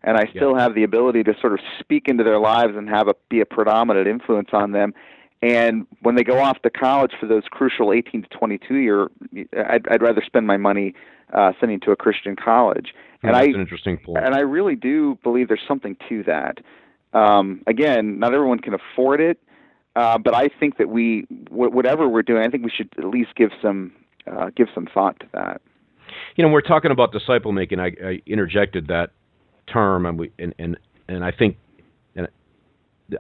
and I still yeah. have the ability to sort of speak into their lives and have a be a predominant influence on them. And when they go off to college for those crucial 18 to 22 year, I'd, I'd rather spend my money uh, sending to a Christian college. And That's I, an interesting point. And I really do believe there's something to that. Um, again, not everyone can afford it, uh, but I think that we, whatever we're doing, I think we should at least give some uh, give some thought to that. You know, we're talking about disciple making. I, I interjected that term, and we and and, and I think, and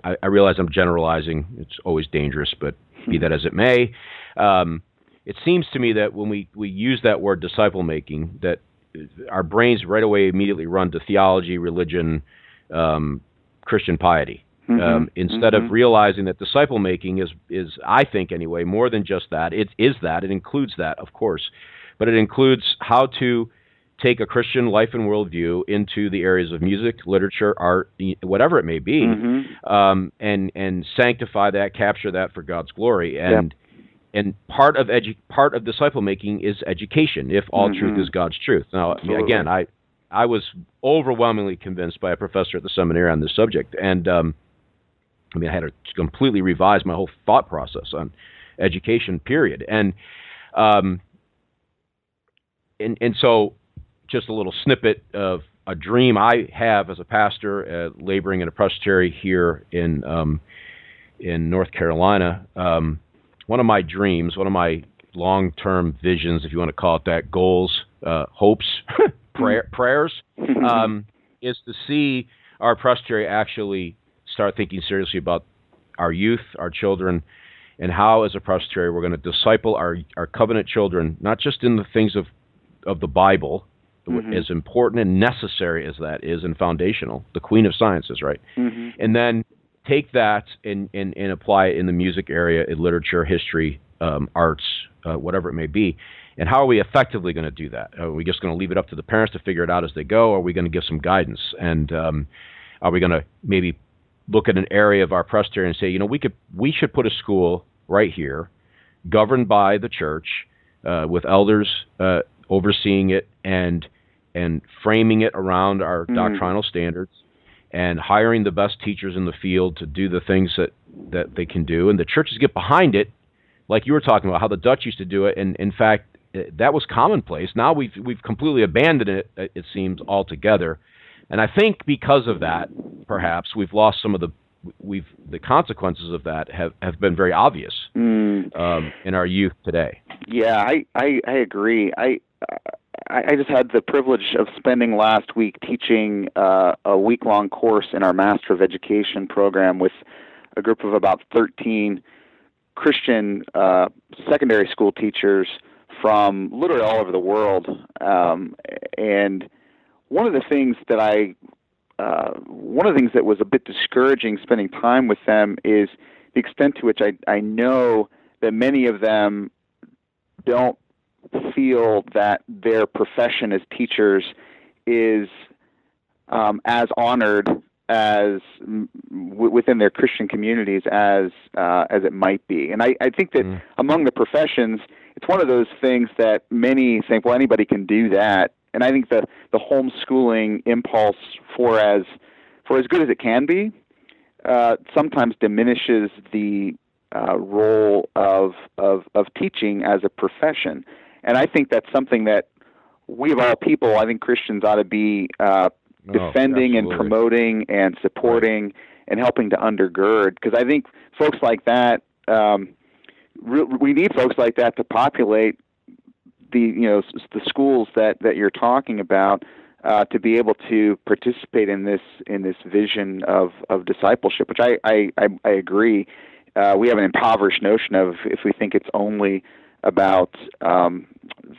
I, I realize I'm generalizing. It's always dangerous, but be that as it may, um, it seems to me that when we we use that word disciple making, that our brains right away immediately run to theology, religion, um, Christian piety. Mm-hmm. Um, instead mm-hmm. of realizing that disciple making is is I think anyway more than just that. It is that. It includes that, of course, but it includes how to take a Christian life and worldview into the areas of music, literature, art, whatever it may be, mm-hmm. um, and and sanctify that, capture that for God's glory. And yep. and part of edu- part of disciple making is education. If all mm-hmm. truth is God's truth. Now, Absolutely. again, I I was overwhelmingly convinced by a professor at the seminary on this subject, and um, I mean, I had to completely revise my whole thought process on education. Period, and um, and and so just a little snippet of a dream I have as a pastor, uh, laboring in a presbytery here in um, in North Carolina. Um, one of my dreams, one of my long-term visions, if you want to call it that, goals, uh, hopes, prayer, prayers, um, is to see our presbytery actually start thinking seriously about our youth, our children, and how, as a presbytery, we're going to disciple our our covenant children, not just in the things of of the Bible, mm-hmm. as important and necessary as that is, and foundational, the Queen of Sciences, right? Mm-hmm. And then take that and, and, and apply it in the music area, in literature, history, um, arts, uh, whatever it may be. And how are we effectively going to do that? Are we just going to leave it up to the parents to figure it out as they go? Or are we going to give some guidance? And um, are we going to maybe look at an area of our presbytery and say, you know, we could we should put a school right here, governed by the church, uh, with elders uh, overseeing it and and framing it around our mm-hmm. doctrinal standards, and hiring the best teachers in the field to do the things that that they can do, and the churches get behind it, like you were talking about how the Dutch used to do it, and in fact that was commonplace. Now we've we've completely abandoned it. It seems altogether, and I think because of that, perhaps we've lost some of the we've the consequences of that have, have been very obvious mm. um, in our youth today. Yeah, I I, I agree. I. I just had the privilege of spending last week teaching uh, a week long course in our Master of Education program with a group of about 13 Christian uh, secondary school teachers from literally all over the world. Um, and one of the things that I, uh, one of the things that was a bit discouraging spending time with them is the extent to which I, I know that many of them don't feel that their profession as teachers is um, as honored as w- within their Christian communities as uh, as it might be. And I, I think that mm. among the professions, it's one of those things that many think, well, anybody can do that. And I think the the homeschooling impulse for as for as good as it can be, uh, sometimes diminishes the uh, role of, of of teaching as a profession. And I think that's something that we of all people, I think Christians ought to be uh, oh, defending oh, and promoting and supporting right. and helping to undergird. Because I think folks like that, um, re- we need folks like that to populate the you know the schools that that you're talking about. Uh, to be able to participate in this in this vision of, of discipleship, which I I, I agree, uh, we have an impoverished notion of if we think it's only about um,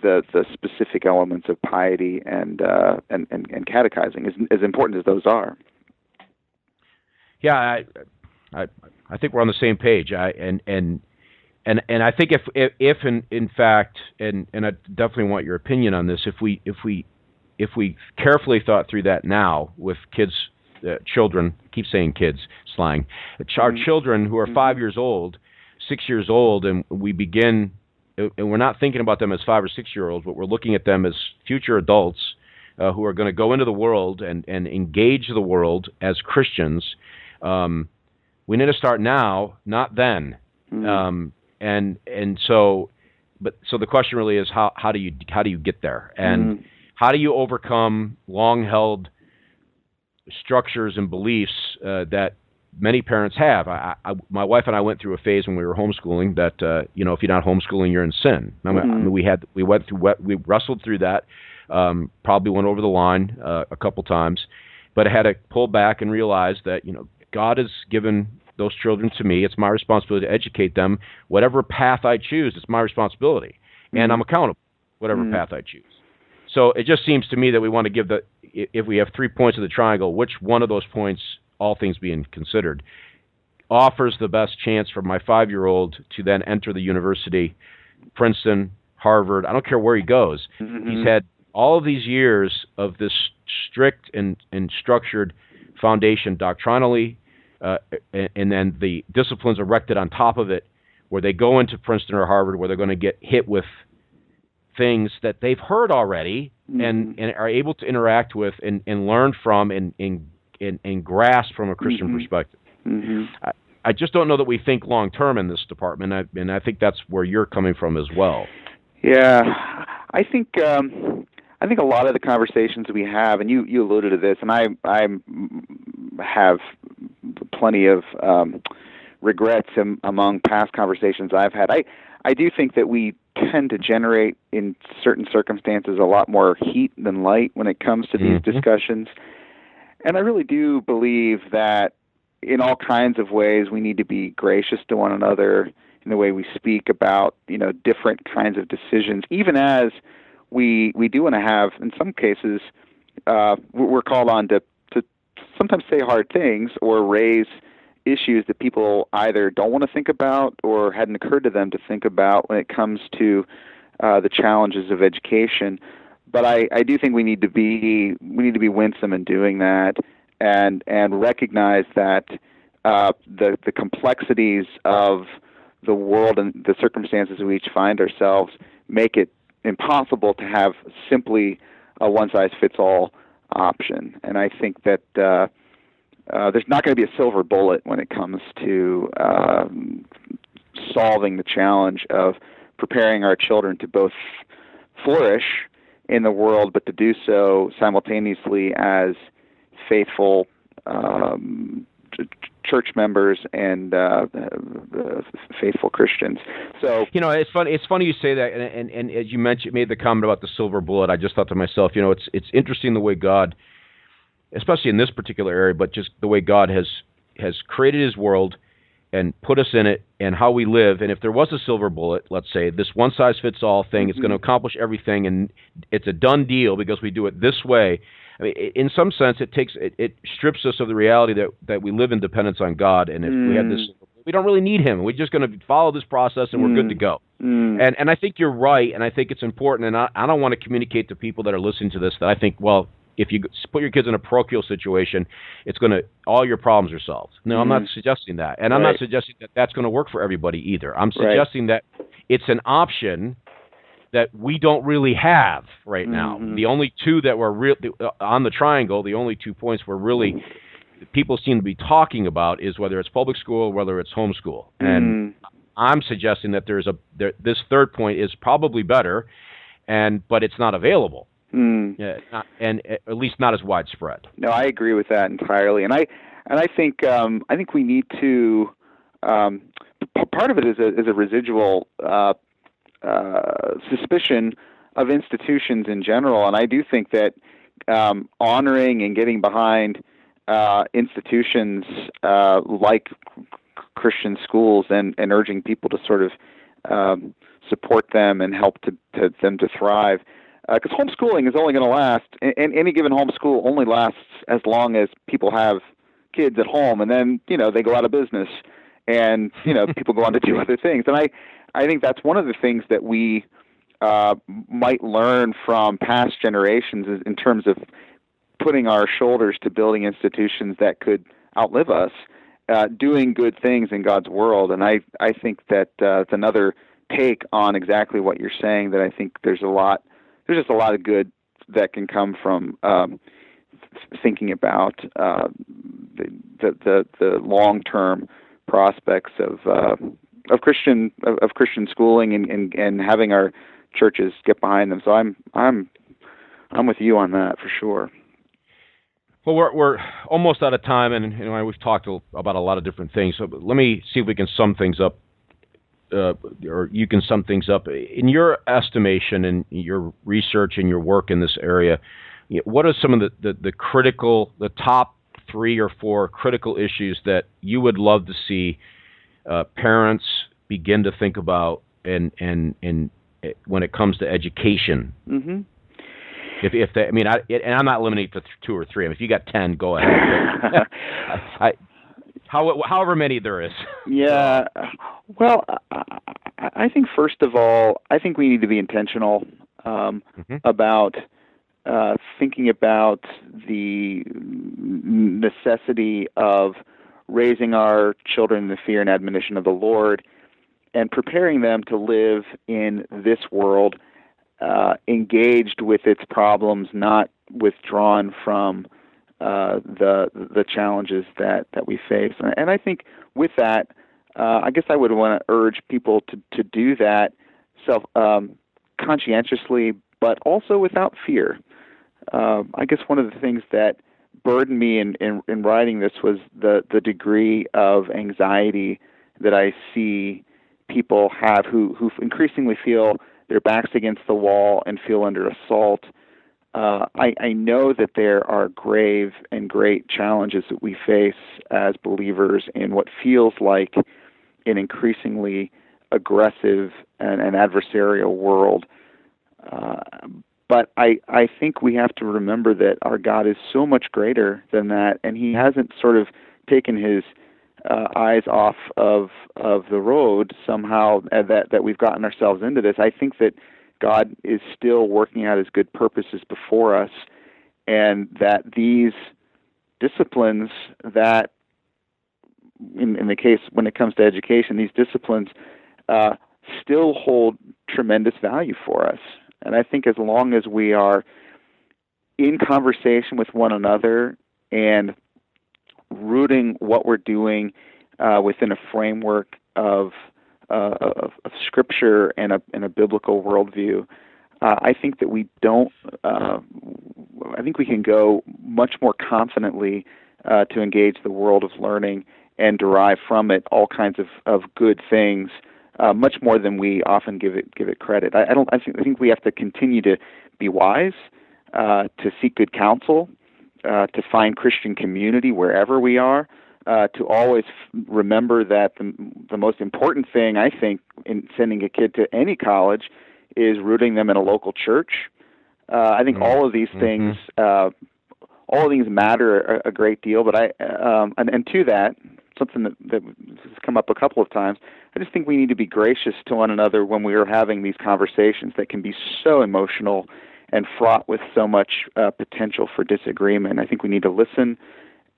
the the specific elements of piety and uh, and, and, and catechizing, as as important as those are. Yeah, I, I I think we're on the same page. I and and and and I think if if, if in in fact and and I definitely want your opinion on this. If we if we if we carefully thought through that now with kids uh, children keep saying kids slang our mm-hmm. children who are mm-hmm. 5 years old 6 years old and we begin and we're not thinking about them as five or six year olds, but we're looking at them as future adults uh, who are going to go into the world and, and engage the world as Christians. Um, we need to start now, not then. Mm-hmm. Um, and and so, but so the question really is how how do you how do you get there, and mm-hmm. how do you overcome long held structures and beliefs uh, that many parents have. I, I, my wife and I went through a phase when we were homeschooling that uh, you know if you're not homeschooling, you're in sin. I mean, mm-hmm. I mean, we had we went through we wrestled through that. Um, probably went over the line uh, a couple times, but I had to pull back and realize that you know God has given those children to me. It's my responsibility to educate them. Whatever path I choose, it's my responsibility, mm-hmm. and I'm accountable. Whatever mm-hmm. path I choose. So it just seems to me that we want to give the if we have three points of the triangle, which one of those points all things being considered, offers the best chance for my five year old to then enter the university, Princeton, Harvard. I don't care where he goes. Mm-hmm. He's had all of these years of this strict and, and structured foundation doctrinally, uh, and, and then the disciplines erected on top of it, where they go into Princeton or Harvard, where they're going to get hit with things that they've heard already mm-hmm. and, and are able to interact with and, and learn from and, and and, and grasp from a Christian mm-hmm. perspective. Mm-hmm. I, I just don't know that we think long term in this department, I, and I think that's where you're coming from as well. Yeah, I think um, I think a lot of the conversations we have, and you you alluded to this, and I I have plenty of um, regrets in, among past conversations I've had. I I do think that we tend to generate in certain circumstances a lot more heat than light when it comes to these mm-hmm. discussions. And I really do believe that in all kinds of ways we need to be gracious to one another in the way we speak about, you know, different kinds of decisions, even as we we do want to have in some cases uh, we're called on to to sometimes say hard things or raise issues that people either don't want to think about or hadn't occurred to them to think about when it comes to uh, the challenges of education. But I, I do think we need to be we need to be winsome in doing that and and recognize that uh, the the complexities of the world and the circumstances we each find ourselves make it impossible to have simply a one size fits all option. And I think that uh, uh, there's not going to be a silver bullet when it comes to um, solving the challenge of preparing our children to both flourish in the world, but to do so simultaneously as faithful um, church members and uh, faithful Christians. So you know, it's funny. It's funny you say that, and, and, and as you mentioned, made the comment about the silver bullet. I just thought to myself, you know, it's it's interesting the way God, especially in this particular area, but just the way God has has created His world and put us in it and how we live. And if there was a silver bullet, let's say this one size fits all thing mm-hmm. is going to accomplish everything and it's a done deal because we do it this way. I mean, in some sense, it takes it, it strips us of the reality that that we live in dependence on God. And if mm. we have this, mm. we don't really need Him. We're just going to follow this process and mm. we're good to mm. go. Mm. And and I think you're right, and I think it's important. And I, I don't want to communicate to people that are listening to this that I think, well, if you put your kids in a parochial situation, it's going to all your problems are solved. No. I'm not mm-hmm. suggesting that, and I'm not suggesting that that's going to work for everybody either. I'm suggesting right. that it's an option that we don't really have right now. Mm-hmm. The only two that were real uh, on the triangle, the only two points were really people seem to be talking about is whether it's public school, or whether it's homeschool, and Mm. I'm suggesting that there's a there, this third point is probably better, and but it's not available, Mm. yeah, not, and at least not as widespread. No, I agree with that entirely, and I and I think um, I think we need to. Um, p- part of it is a is a residual uh, uh, suspicion of institutions in general, and I do think that um, honoring and getting behind uh, institutions uh, like Christian schools and, and urging people to sort of um, support them and help to, to them to thrive. Because uh, homeschooling is only going to last, and any given homeschool only lasts as long as people have kids at home, and then you know they go out of business, and you know people go on to do other things. And I, I think that's one of the things that we uh, might learn from past generations is in terms of putting our shoulders to building institutions that could outlive us, uh, doing good things in God's world. And I, I think that uh, it's another take on exactly what you're saying. That I think there's a lot, there's just a lot of good that can come from um, thinking about uh, the, the the, long term prospects of uh, of Christian of, of Christian schooling and, and and having our churches get behind them. So I'm I'm I'm with you on that for sure. Well, we're we're almost out of time, and you know we've talked about a lot of different things. So let me see if we can sum things up, uh, or you can sum things up in your estimation and your research and your work in this area. What are some of the, the, the critical, the top three or four critical issues that you would love to see uh, parents begin to think about, and and and when it comes to education? Mm-hmm. If, if they, I mean, I, and I'm not limiting to two or three. I mean, if you got ten, go ahead. I, I, how, however many there is. Yeah. Well, I think first of all, I think we need to be intentional um, mm-hmm. about uh, thinking about the necessity of raising our children in the fear and admonition of the Lord, and preparing them to live in this world uh, engaged with its problems, not withdrawn from uh, the the challenges that, that we face. And, I think with that, uh, I guess I would want to urge people to, to do that self um, conscientiously, but also without fear. Uh, I guess one of the things that burdened me in, in, in writing this was the, the degree of anxiety that I see people have who, who increasingly feel their backs against the wall and feel under assault. Uh, I, I know that there are grave and great challenges that we face as believers in what feels like an increasingly aggressive and, and adversarial world. Uh, but I, I think we have to remember that our God is so much greater than that, and He hasn't sort of taken His uh, eyes off of of the road somehow uh, that that we've gotten ourselves into this. I think that God is still working out His good purposes before us, and that these disciplines that, in, in the case when it comes to education, these disciplines uh, still hold tremendous value for us. And I think as long as we are in conversation with one another and rooting what we're doing uh, within a framework of, uh, of, of scripture and a, and a biblical worldview, uh, I think that we don't. Uh, I think we can go much more confidently uh, to engage the world of learning and derive from it all kinds of, of good things. Uh, much more than we often give it give it credit. I, I don't. I think, I think we have to continue to be wise, uh, to seek good counsel, uh, to find Christian community wherever we are, uh, to always f- remember that the, the most important thing I think in sending a kid to any college is rooting them in a local church. Uh, I think mm-hmm. all of these things, uh, all of these matter a, a great deal. But I, um, and, and to that, something that, that has come up a couple of times. I just think we need to be gracious to one another when we are having these conversations that can be so emotional and fraught with so much uh, potential for disagreement. I think we need to listen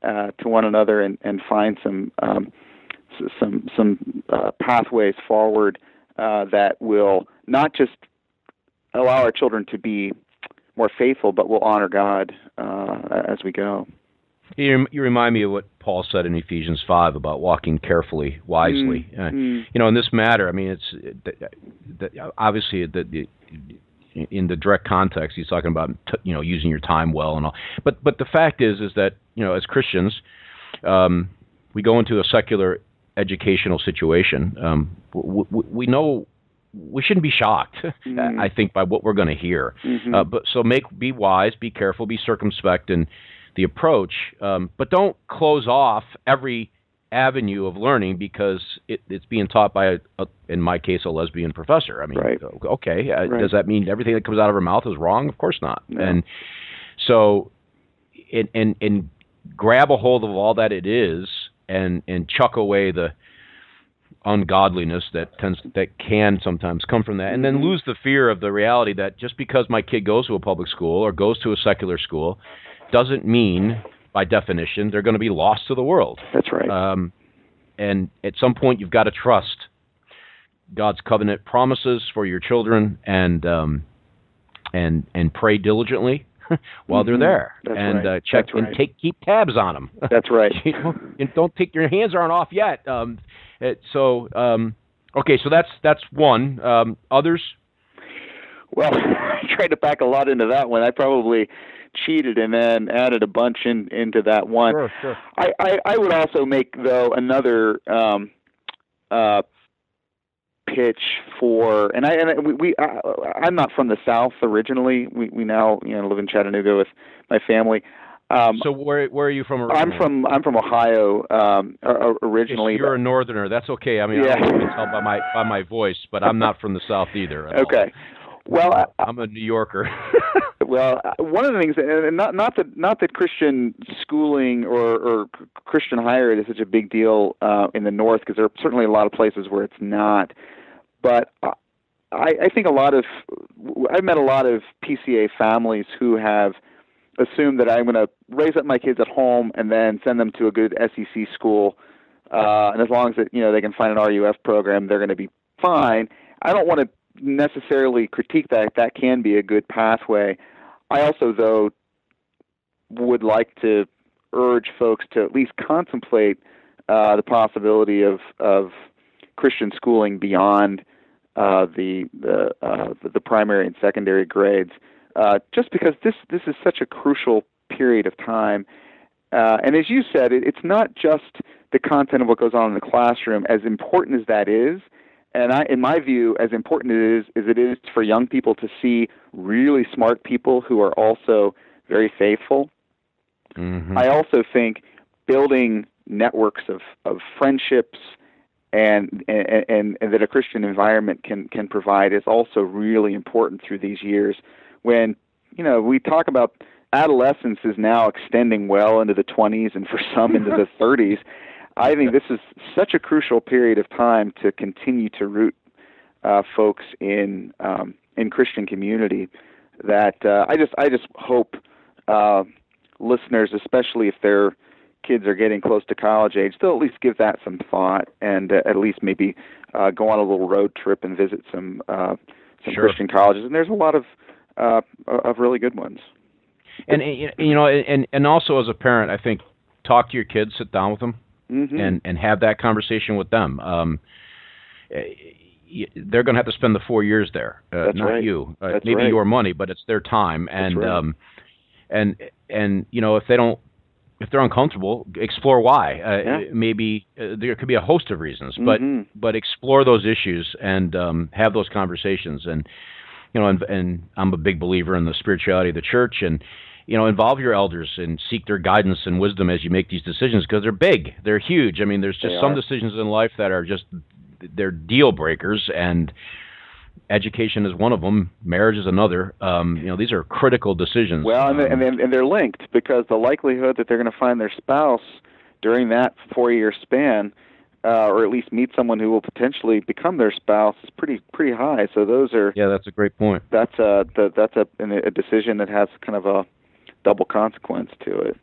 uh, to one another and, and find some um, some some uh, pathways forward uh, that will not just allow our children to be more faithful, but will honor God uh, as we go. You, you remind me of what Paul said in Ephesians five about walking carefully, wisely. Mm, uh, mm. You know, in this matter, I mean, it's the, the, obviously the, the in the direct context, he's talking about you know using your time well and all. But but the fact is is that you know as Christians, um, we go into a secular educational situation. Um, we, we know we shouldn't be shocked. Mm-hmm. I think by what we're going to hear. Mm-hmm. Uh, but so make be wise, be careful, be circumspect in the approach, um, but don't close off every avenue of learning because it, it's being taught by, a, a, in my case, a lesbian professor. I mean, right. okay, uh, right. does that mean everything that comes out of her mouth is wrong? Of course not. No. And so, and, and and grab a hold of all that it is, and and chuck away the ungodliness that tends that can sometimes come from that, and then mm-hmm. lose the fear of the reality that just because my kid goes to a public school or goes to a secular school doesn't mean by definition, they're going to be lost to the world. That's right. Um, and at some point, you've got to trust God's covenant promises for your children, and um, and and pray diligently while mm-hmm. they're there, That's and right. uh, check That's and right. take keep tabs on them. That's right. you don't, don't take your hands aren't off yet. Um, it, so um, okay, so that's that's one. Um, others. Well, I tried to pack a lot into that one. I probably cheated and then added a bunch in, into that one. Sure, sure. I, I, I would also make though another um, uh, pitch for, and I and we, we I, I'm not from the South originally. We we now you know live in Chattanooga with my family. Um, so where where are you from? Originally? I'm from I'm from Ohio um, originally. You're a northerner. That's okay. I mean, yeah. I can tell by my by my voice, but I'm not from the South either. okay. Well, I, I'm a New Yorker. well, one of the things, and not not that not that Christian schooling or, or Christian higher ed is such a big deal uh, in the North, because there are certainly a lot of places where it's not. But I, I think a lot of I've met a lot of PCA families who have assumed that I'm going to raise up my kids at home and then send them to a good SEC school, uh, and as long as it, you know they can find an RUF program, they're going to be fine. I don't want to necessarily critique that. That can be a good pathway. I also, though, would like to urge folks to at least contemplate uh, the possibility of of Christian schooling beyond uh, the the, uh, the primary and secondary grades, uh, just because this this is such a crucial period of time. Uh, and as you said, it, it's not just the content of what goes on in the classroom. As important as that is, and I, in my view, as important it is as it is for young people to see really smart people who are also very faithful. Mm-hmm. I also think building networks of, of friendships and, and, and and that a Christian environment can can provide is also really important through these years. When you know we talk about adolescence is now extending well into the 20s and for some into the 30s. I think this is such a crucial period of time to continue to root uh, folks in um, in Christian community. That uh, I just I just hope uh, listeners, especially if their kids are getting close to college age, they'll at least give that some thought and uh, at least maybe uh, go on a little road trip and visit some uh, some sure. Christian colleges. And there's a lot of uh, of really good ones. And you know, and and also as a parent, I think talk to your kids, sit down with them, mm-hmm. and and have that conversation with them. Um, they're going to have to spend the four years there, uh, That's not right. you. Uh, maybe right. your money, but it's their time, and right. um, and and you know if they don't. If they're uncomfortable, explore why. Uh, Yeah. Maybe uh, there could be a host of reasons, but Mhm. but explore those issues and um, have those conversations. And you know, and, and I'm a big believer in the spirituality of the church, and you know, involve your elders and seek their guidance and wisdom as you make these decisions because they're big, they're huge. I mean, there's just They some are. decisions in life that are just they're deal breakers, and education is one of them. Marriage is another. Um, you know, these are critical decisions. Well, and, Um, and, and they're linked because the likelihood that they're going to find their spouse during that four-year span, uh, or at least meet someone who will potentially become their spouse, is pretty pretty high. So those are yeah, that's a great point. that's a the, that's a a decision that has kind of a double consequence to it.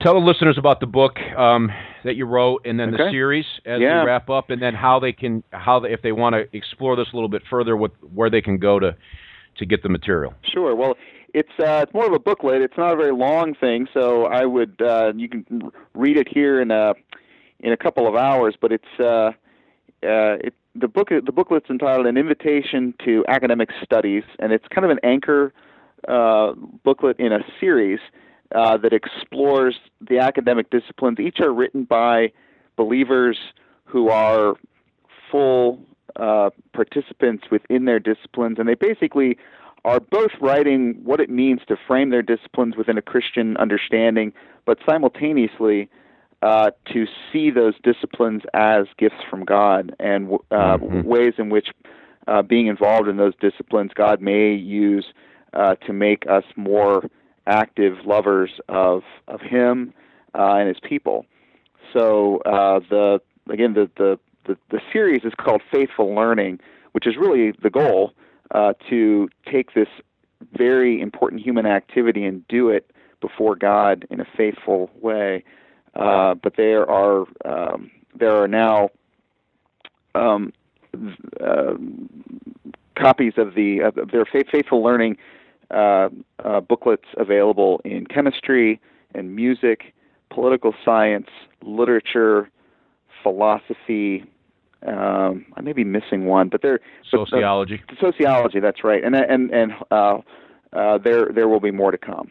Tell the listeners about the book um, that you wrote, and then the series as Yeah. we wrap up, and then how they can, how they, if they want to explore this a little bit further, what where they can go to to get the material. Sure. Well, it's uh, it's more of a booklet. It's not a very long thing, so I would uh, you can read it here in a in a couple of hours. But it's uh, uh, it, the book the booklet's entitled "An Invitation to Academic Studies," and it's kind of an anchor uh, booklet in a series uh, that explores the academic disciplines. Each are written by believers who are full uh, participants within their disciplines, and they basically are both writing what it means to frame their disciplines within a Christian understanding, but simultaneously uh, to see those disciplines as gifts from God and uh, mm-hmm. ways in which uh, being involved in those disciplines God may use uh, to make us more active lovers of of Him uh, and His people. So uh, the again the, the the the series is called Faithful Learning, which is really the goal uh, to take this very important human activity and do it before God in a faithful way. Uh, but there are um, there are now um, uh, copies of the of their faithful learning uh, uh, booklets available in chemistry and music, political science, literature, philosophy, um, I may be missing one, but there sociology. But, uh, sociology, that's right, and and and uh, uh, there there will be more to come.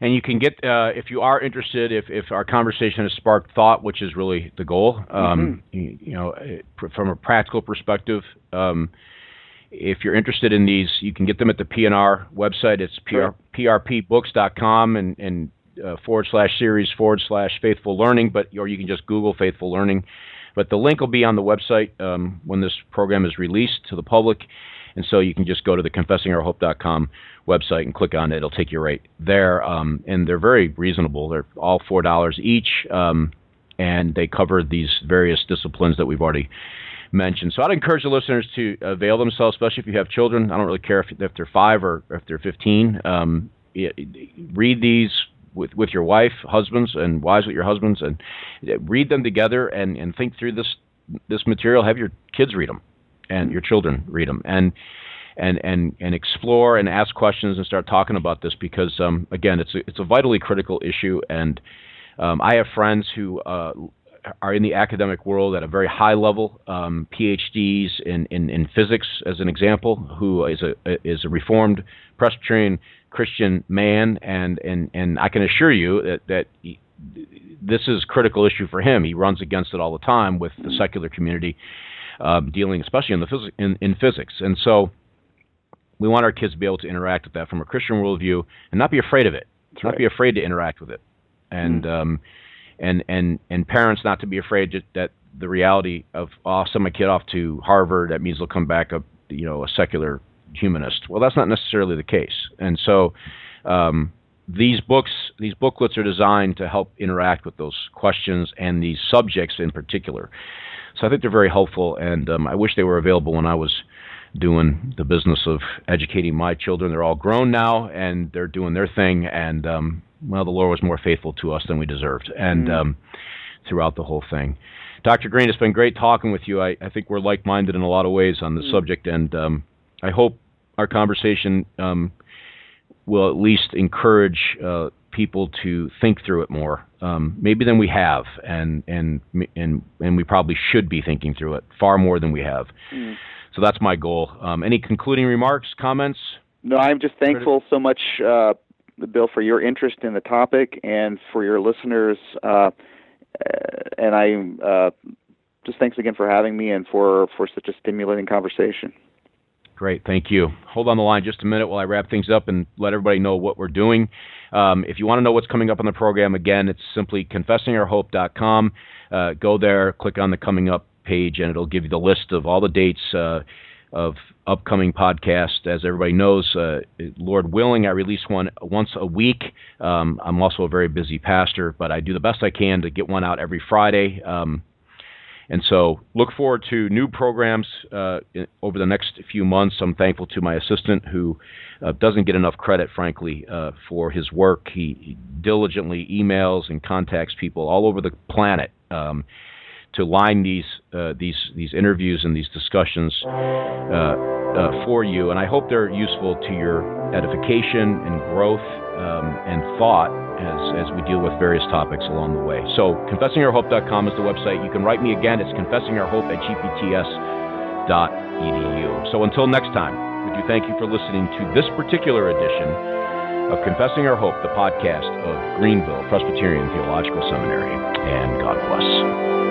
And you can get uh, if you are interested, if if our conversation has sparked thought, which is really the goal. Um, mm-hmm. you, you, know, from a practical perspective. Um, if you're interested in these, you can get them at the P&R website. It's PR, prpbooks.com and, and uh, forward slash series forward slash faithful learning, but or you can just Google faithful learning but the link will be on the website um, when this program is released to the public. And so you can just go to the confessingourhope.com website and click on it. It'll take you right there. Um, and they're very reasonable. They're all $4 each. Um, and they cover these various disciplines that we've already mentioned. So I'd encourage the listeners to avail themselves, especially if you have children. I don't really care if, if they're five or if they're 15. Um, read these, with with your wife, husbands, and wives with your husbands, and read them together and and think through this this material. Have your kids read them, and your children read them, and and and and explore and ask questions and start talking about this because um, again, it's a, it's a vitally critical issue, and um, I have friends who. Uh, are in the academic world at a very high level, um, PhDs in, in, in, physics, as an example, who is a is a reformed Presbyterian Christian man, and and and I can assure you that that. He, this is a critical issue for him. He runs against it all the time with the secular community, um, dealing especially in the phys- in, in physics. And so, we want our kids to be able to interact with that from a Christian worldview and not be afraid of it. That's not right. be afraid to interact with it, and mm. um, and and and parents not to be afraid that the reality of oh, send my kid off to Harvard that means they'll come back a you know a secular humanist. Well, that's not necessarily the case, and so um, these books, these booklets, are designed to help interact with those questions and these subjects in particular. So I think they're very helpful, and um, I wish they were available when I was doing the business of educating my children. They're all grown now, and they're doing their thing, and um, well, the Lord was more faithful to us than we deserved, and mm. um, throughout the whole thing. Dr. Green, it's been great talking with you. I, I think we're like-minded in a lot of ways on the mm. subject, and um, I hope our conversation um, will at least encourage uh, people to think through it more, um, maybe than we have, and and and and we probably should be thinking through it far more than we have. Mm. So that's my goal. Um, any concluding remarks, comments? No, I'm just thankful so much, uh, Bill, for your interest in the topic and for your listeners. Uh, and I uh, just thanks again for having me and for for such a stimulating conversation. Great, thank you. Hold on the line just a minute while I wrap things up and let everybody know what we're doing. Um, if you want to know what's coming up on the program, again, it's simply confessingourhope.com. Uh, go there, click on the coming up page, and it'll give you the list of all the dates uh, of upcoming podcasts. As everybody knows, uh, Lord willing, I release one once a week. Um, I'm also a very busy pastor, but I do the best I can to get one out every Friday. Um, and so look forward to new programs uh, in, over the next few months. I'm thankful to my assistant who uh, doesn't get enough credit, frankly, uh, for his work. He, he, diligently emails and contacts people all over the planet um, to line these uh, these these interviews and these discussions uh, uh, for you. And I hope they're useful to your edification and growth um, and thought as, as we deal with various topics along the way. So, confessingourhope.com is the website. You can write me again. It's confessingourhope at gpts.edu. So, until next time, we do thank you for listening to this particular edition of Confessing Our Hope, the podcast of Greenville Presbyterian Theological Seminary. And God bless.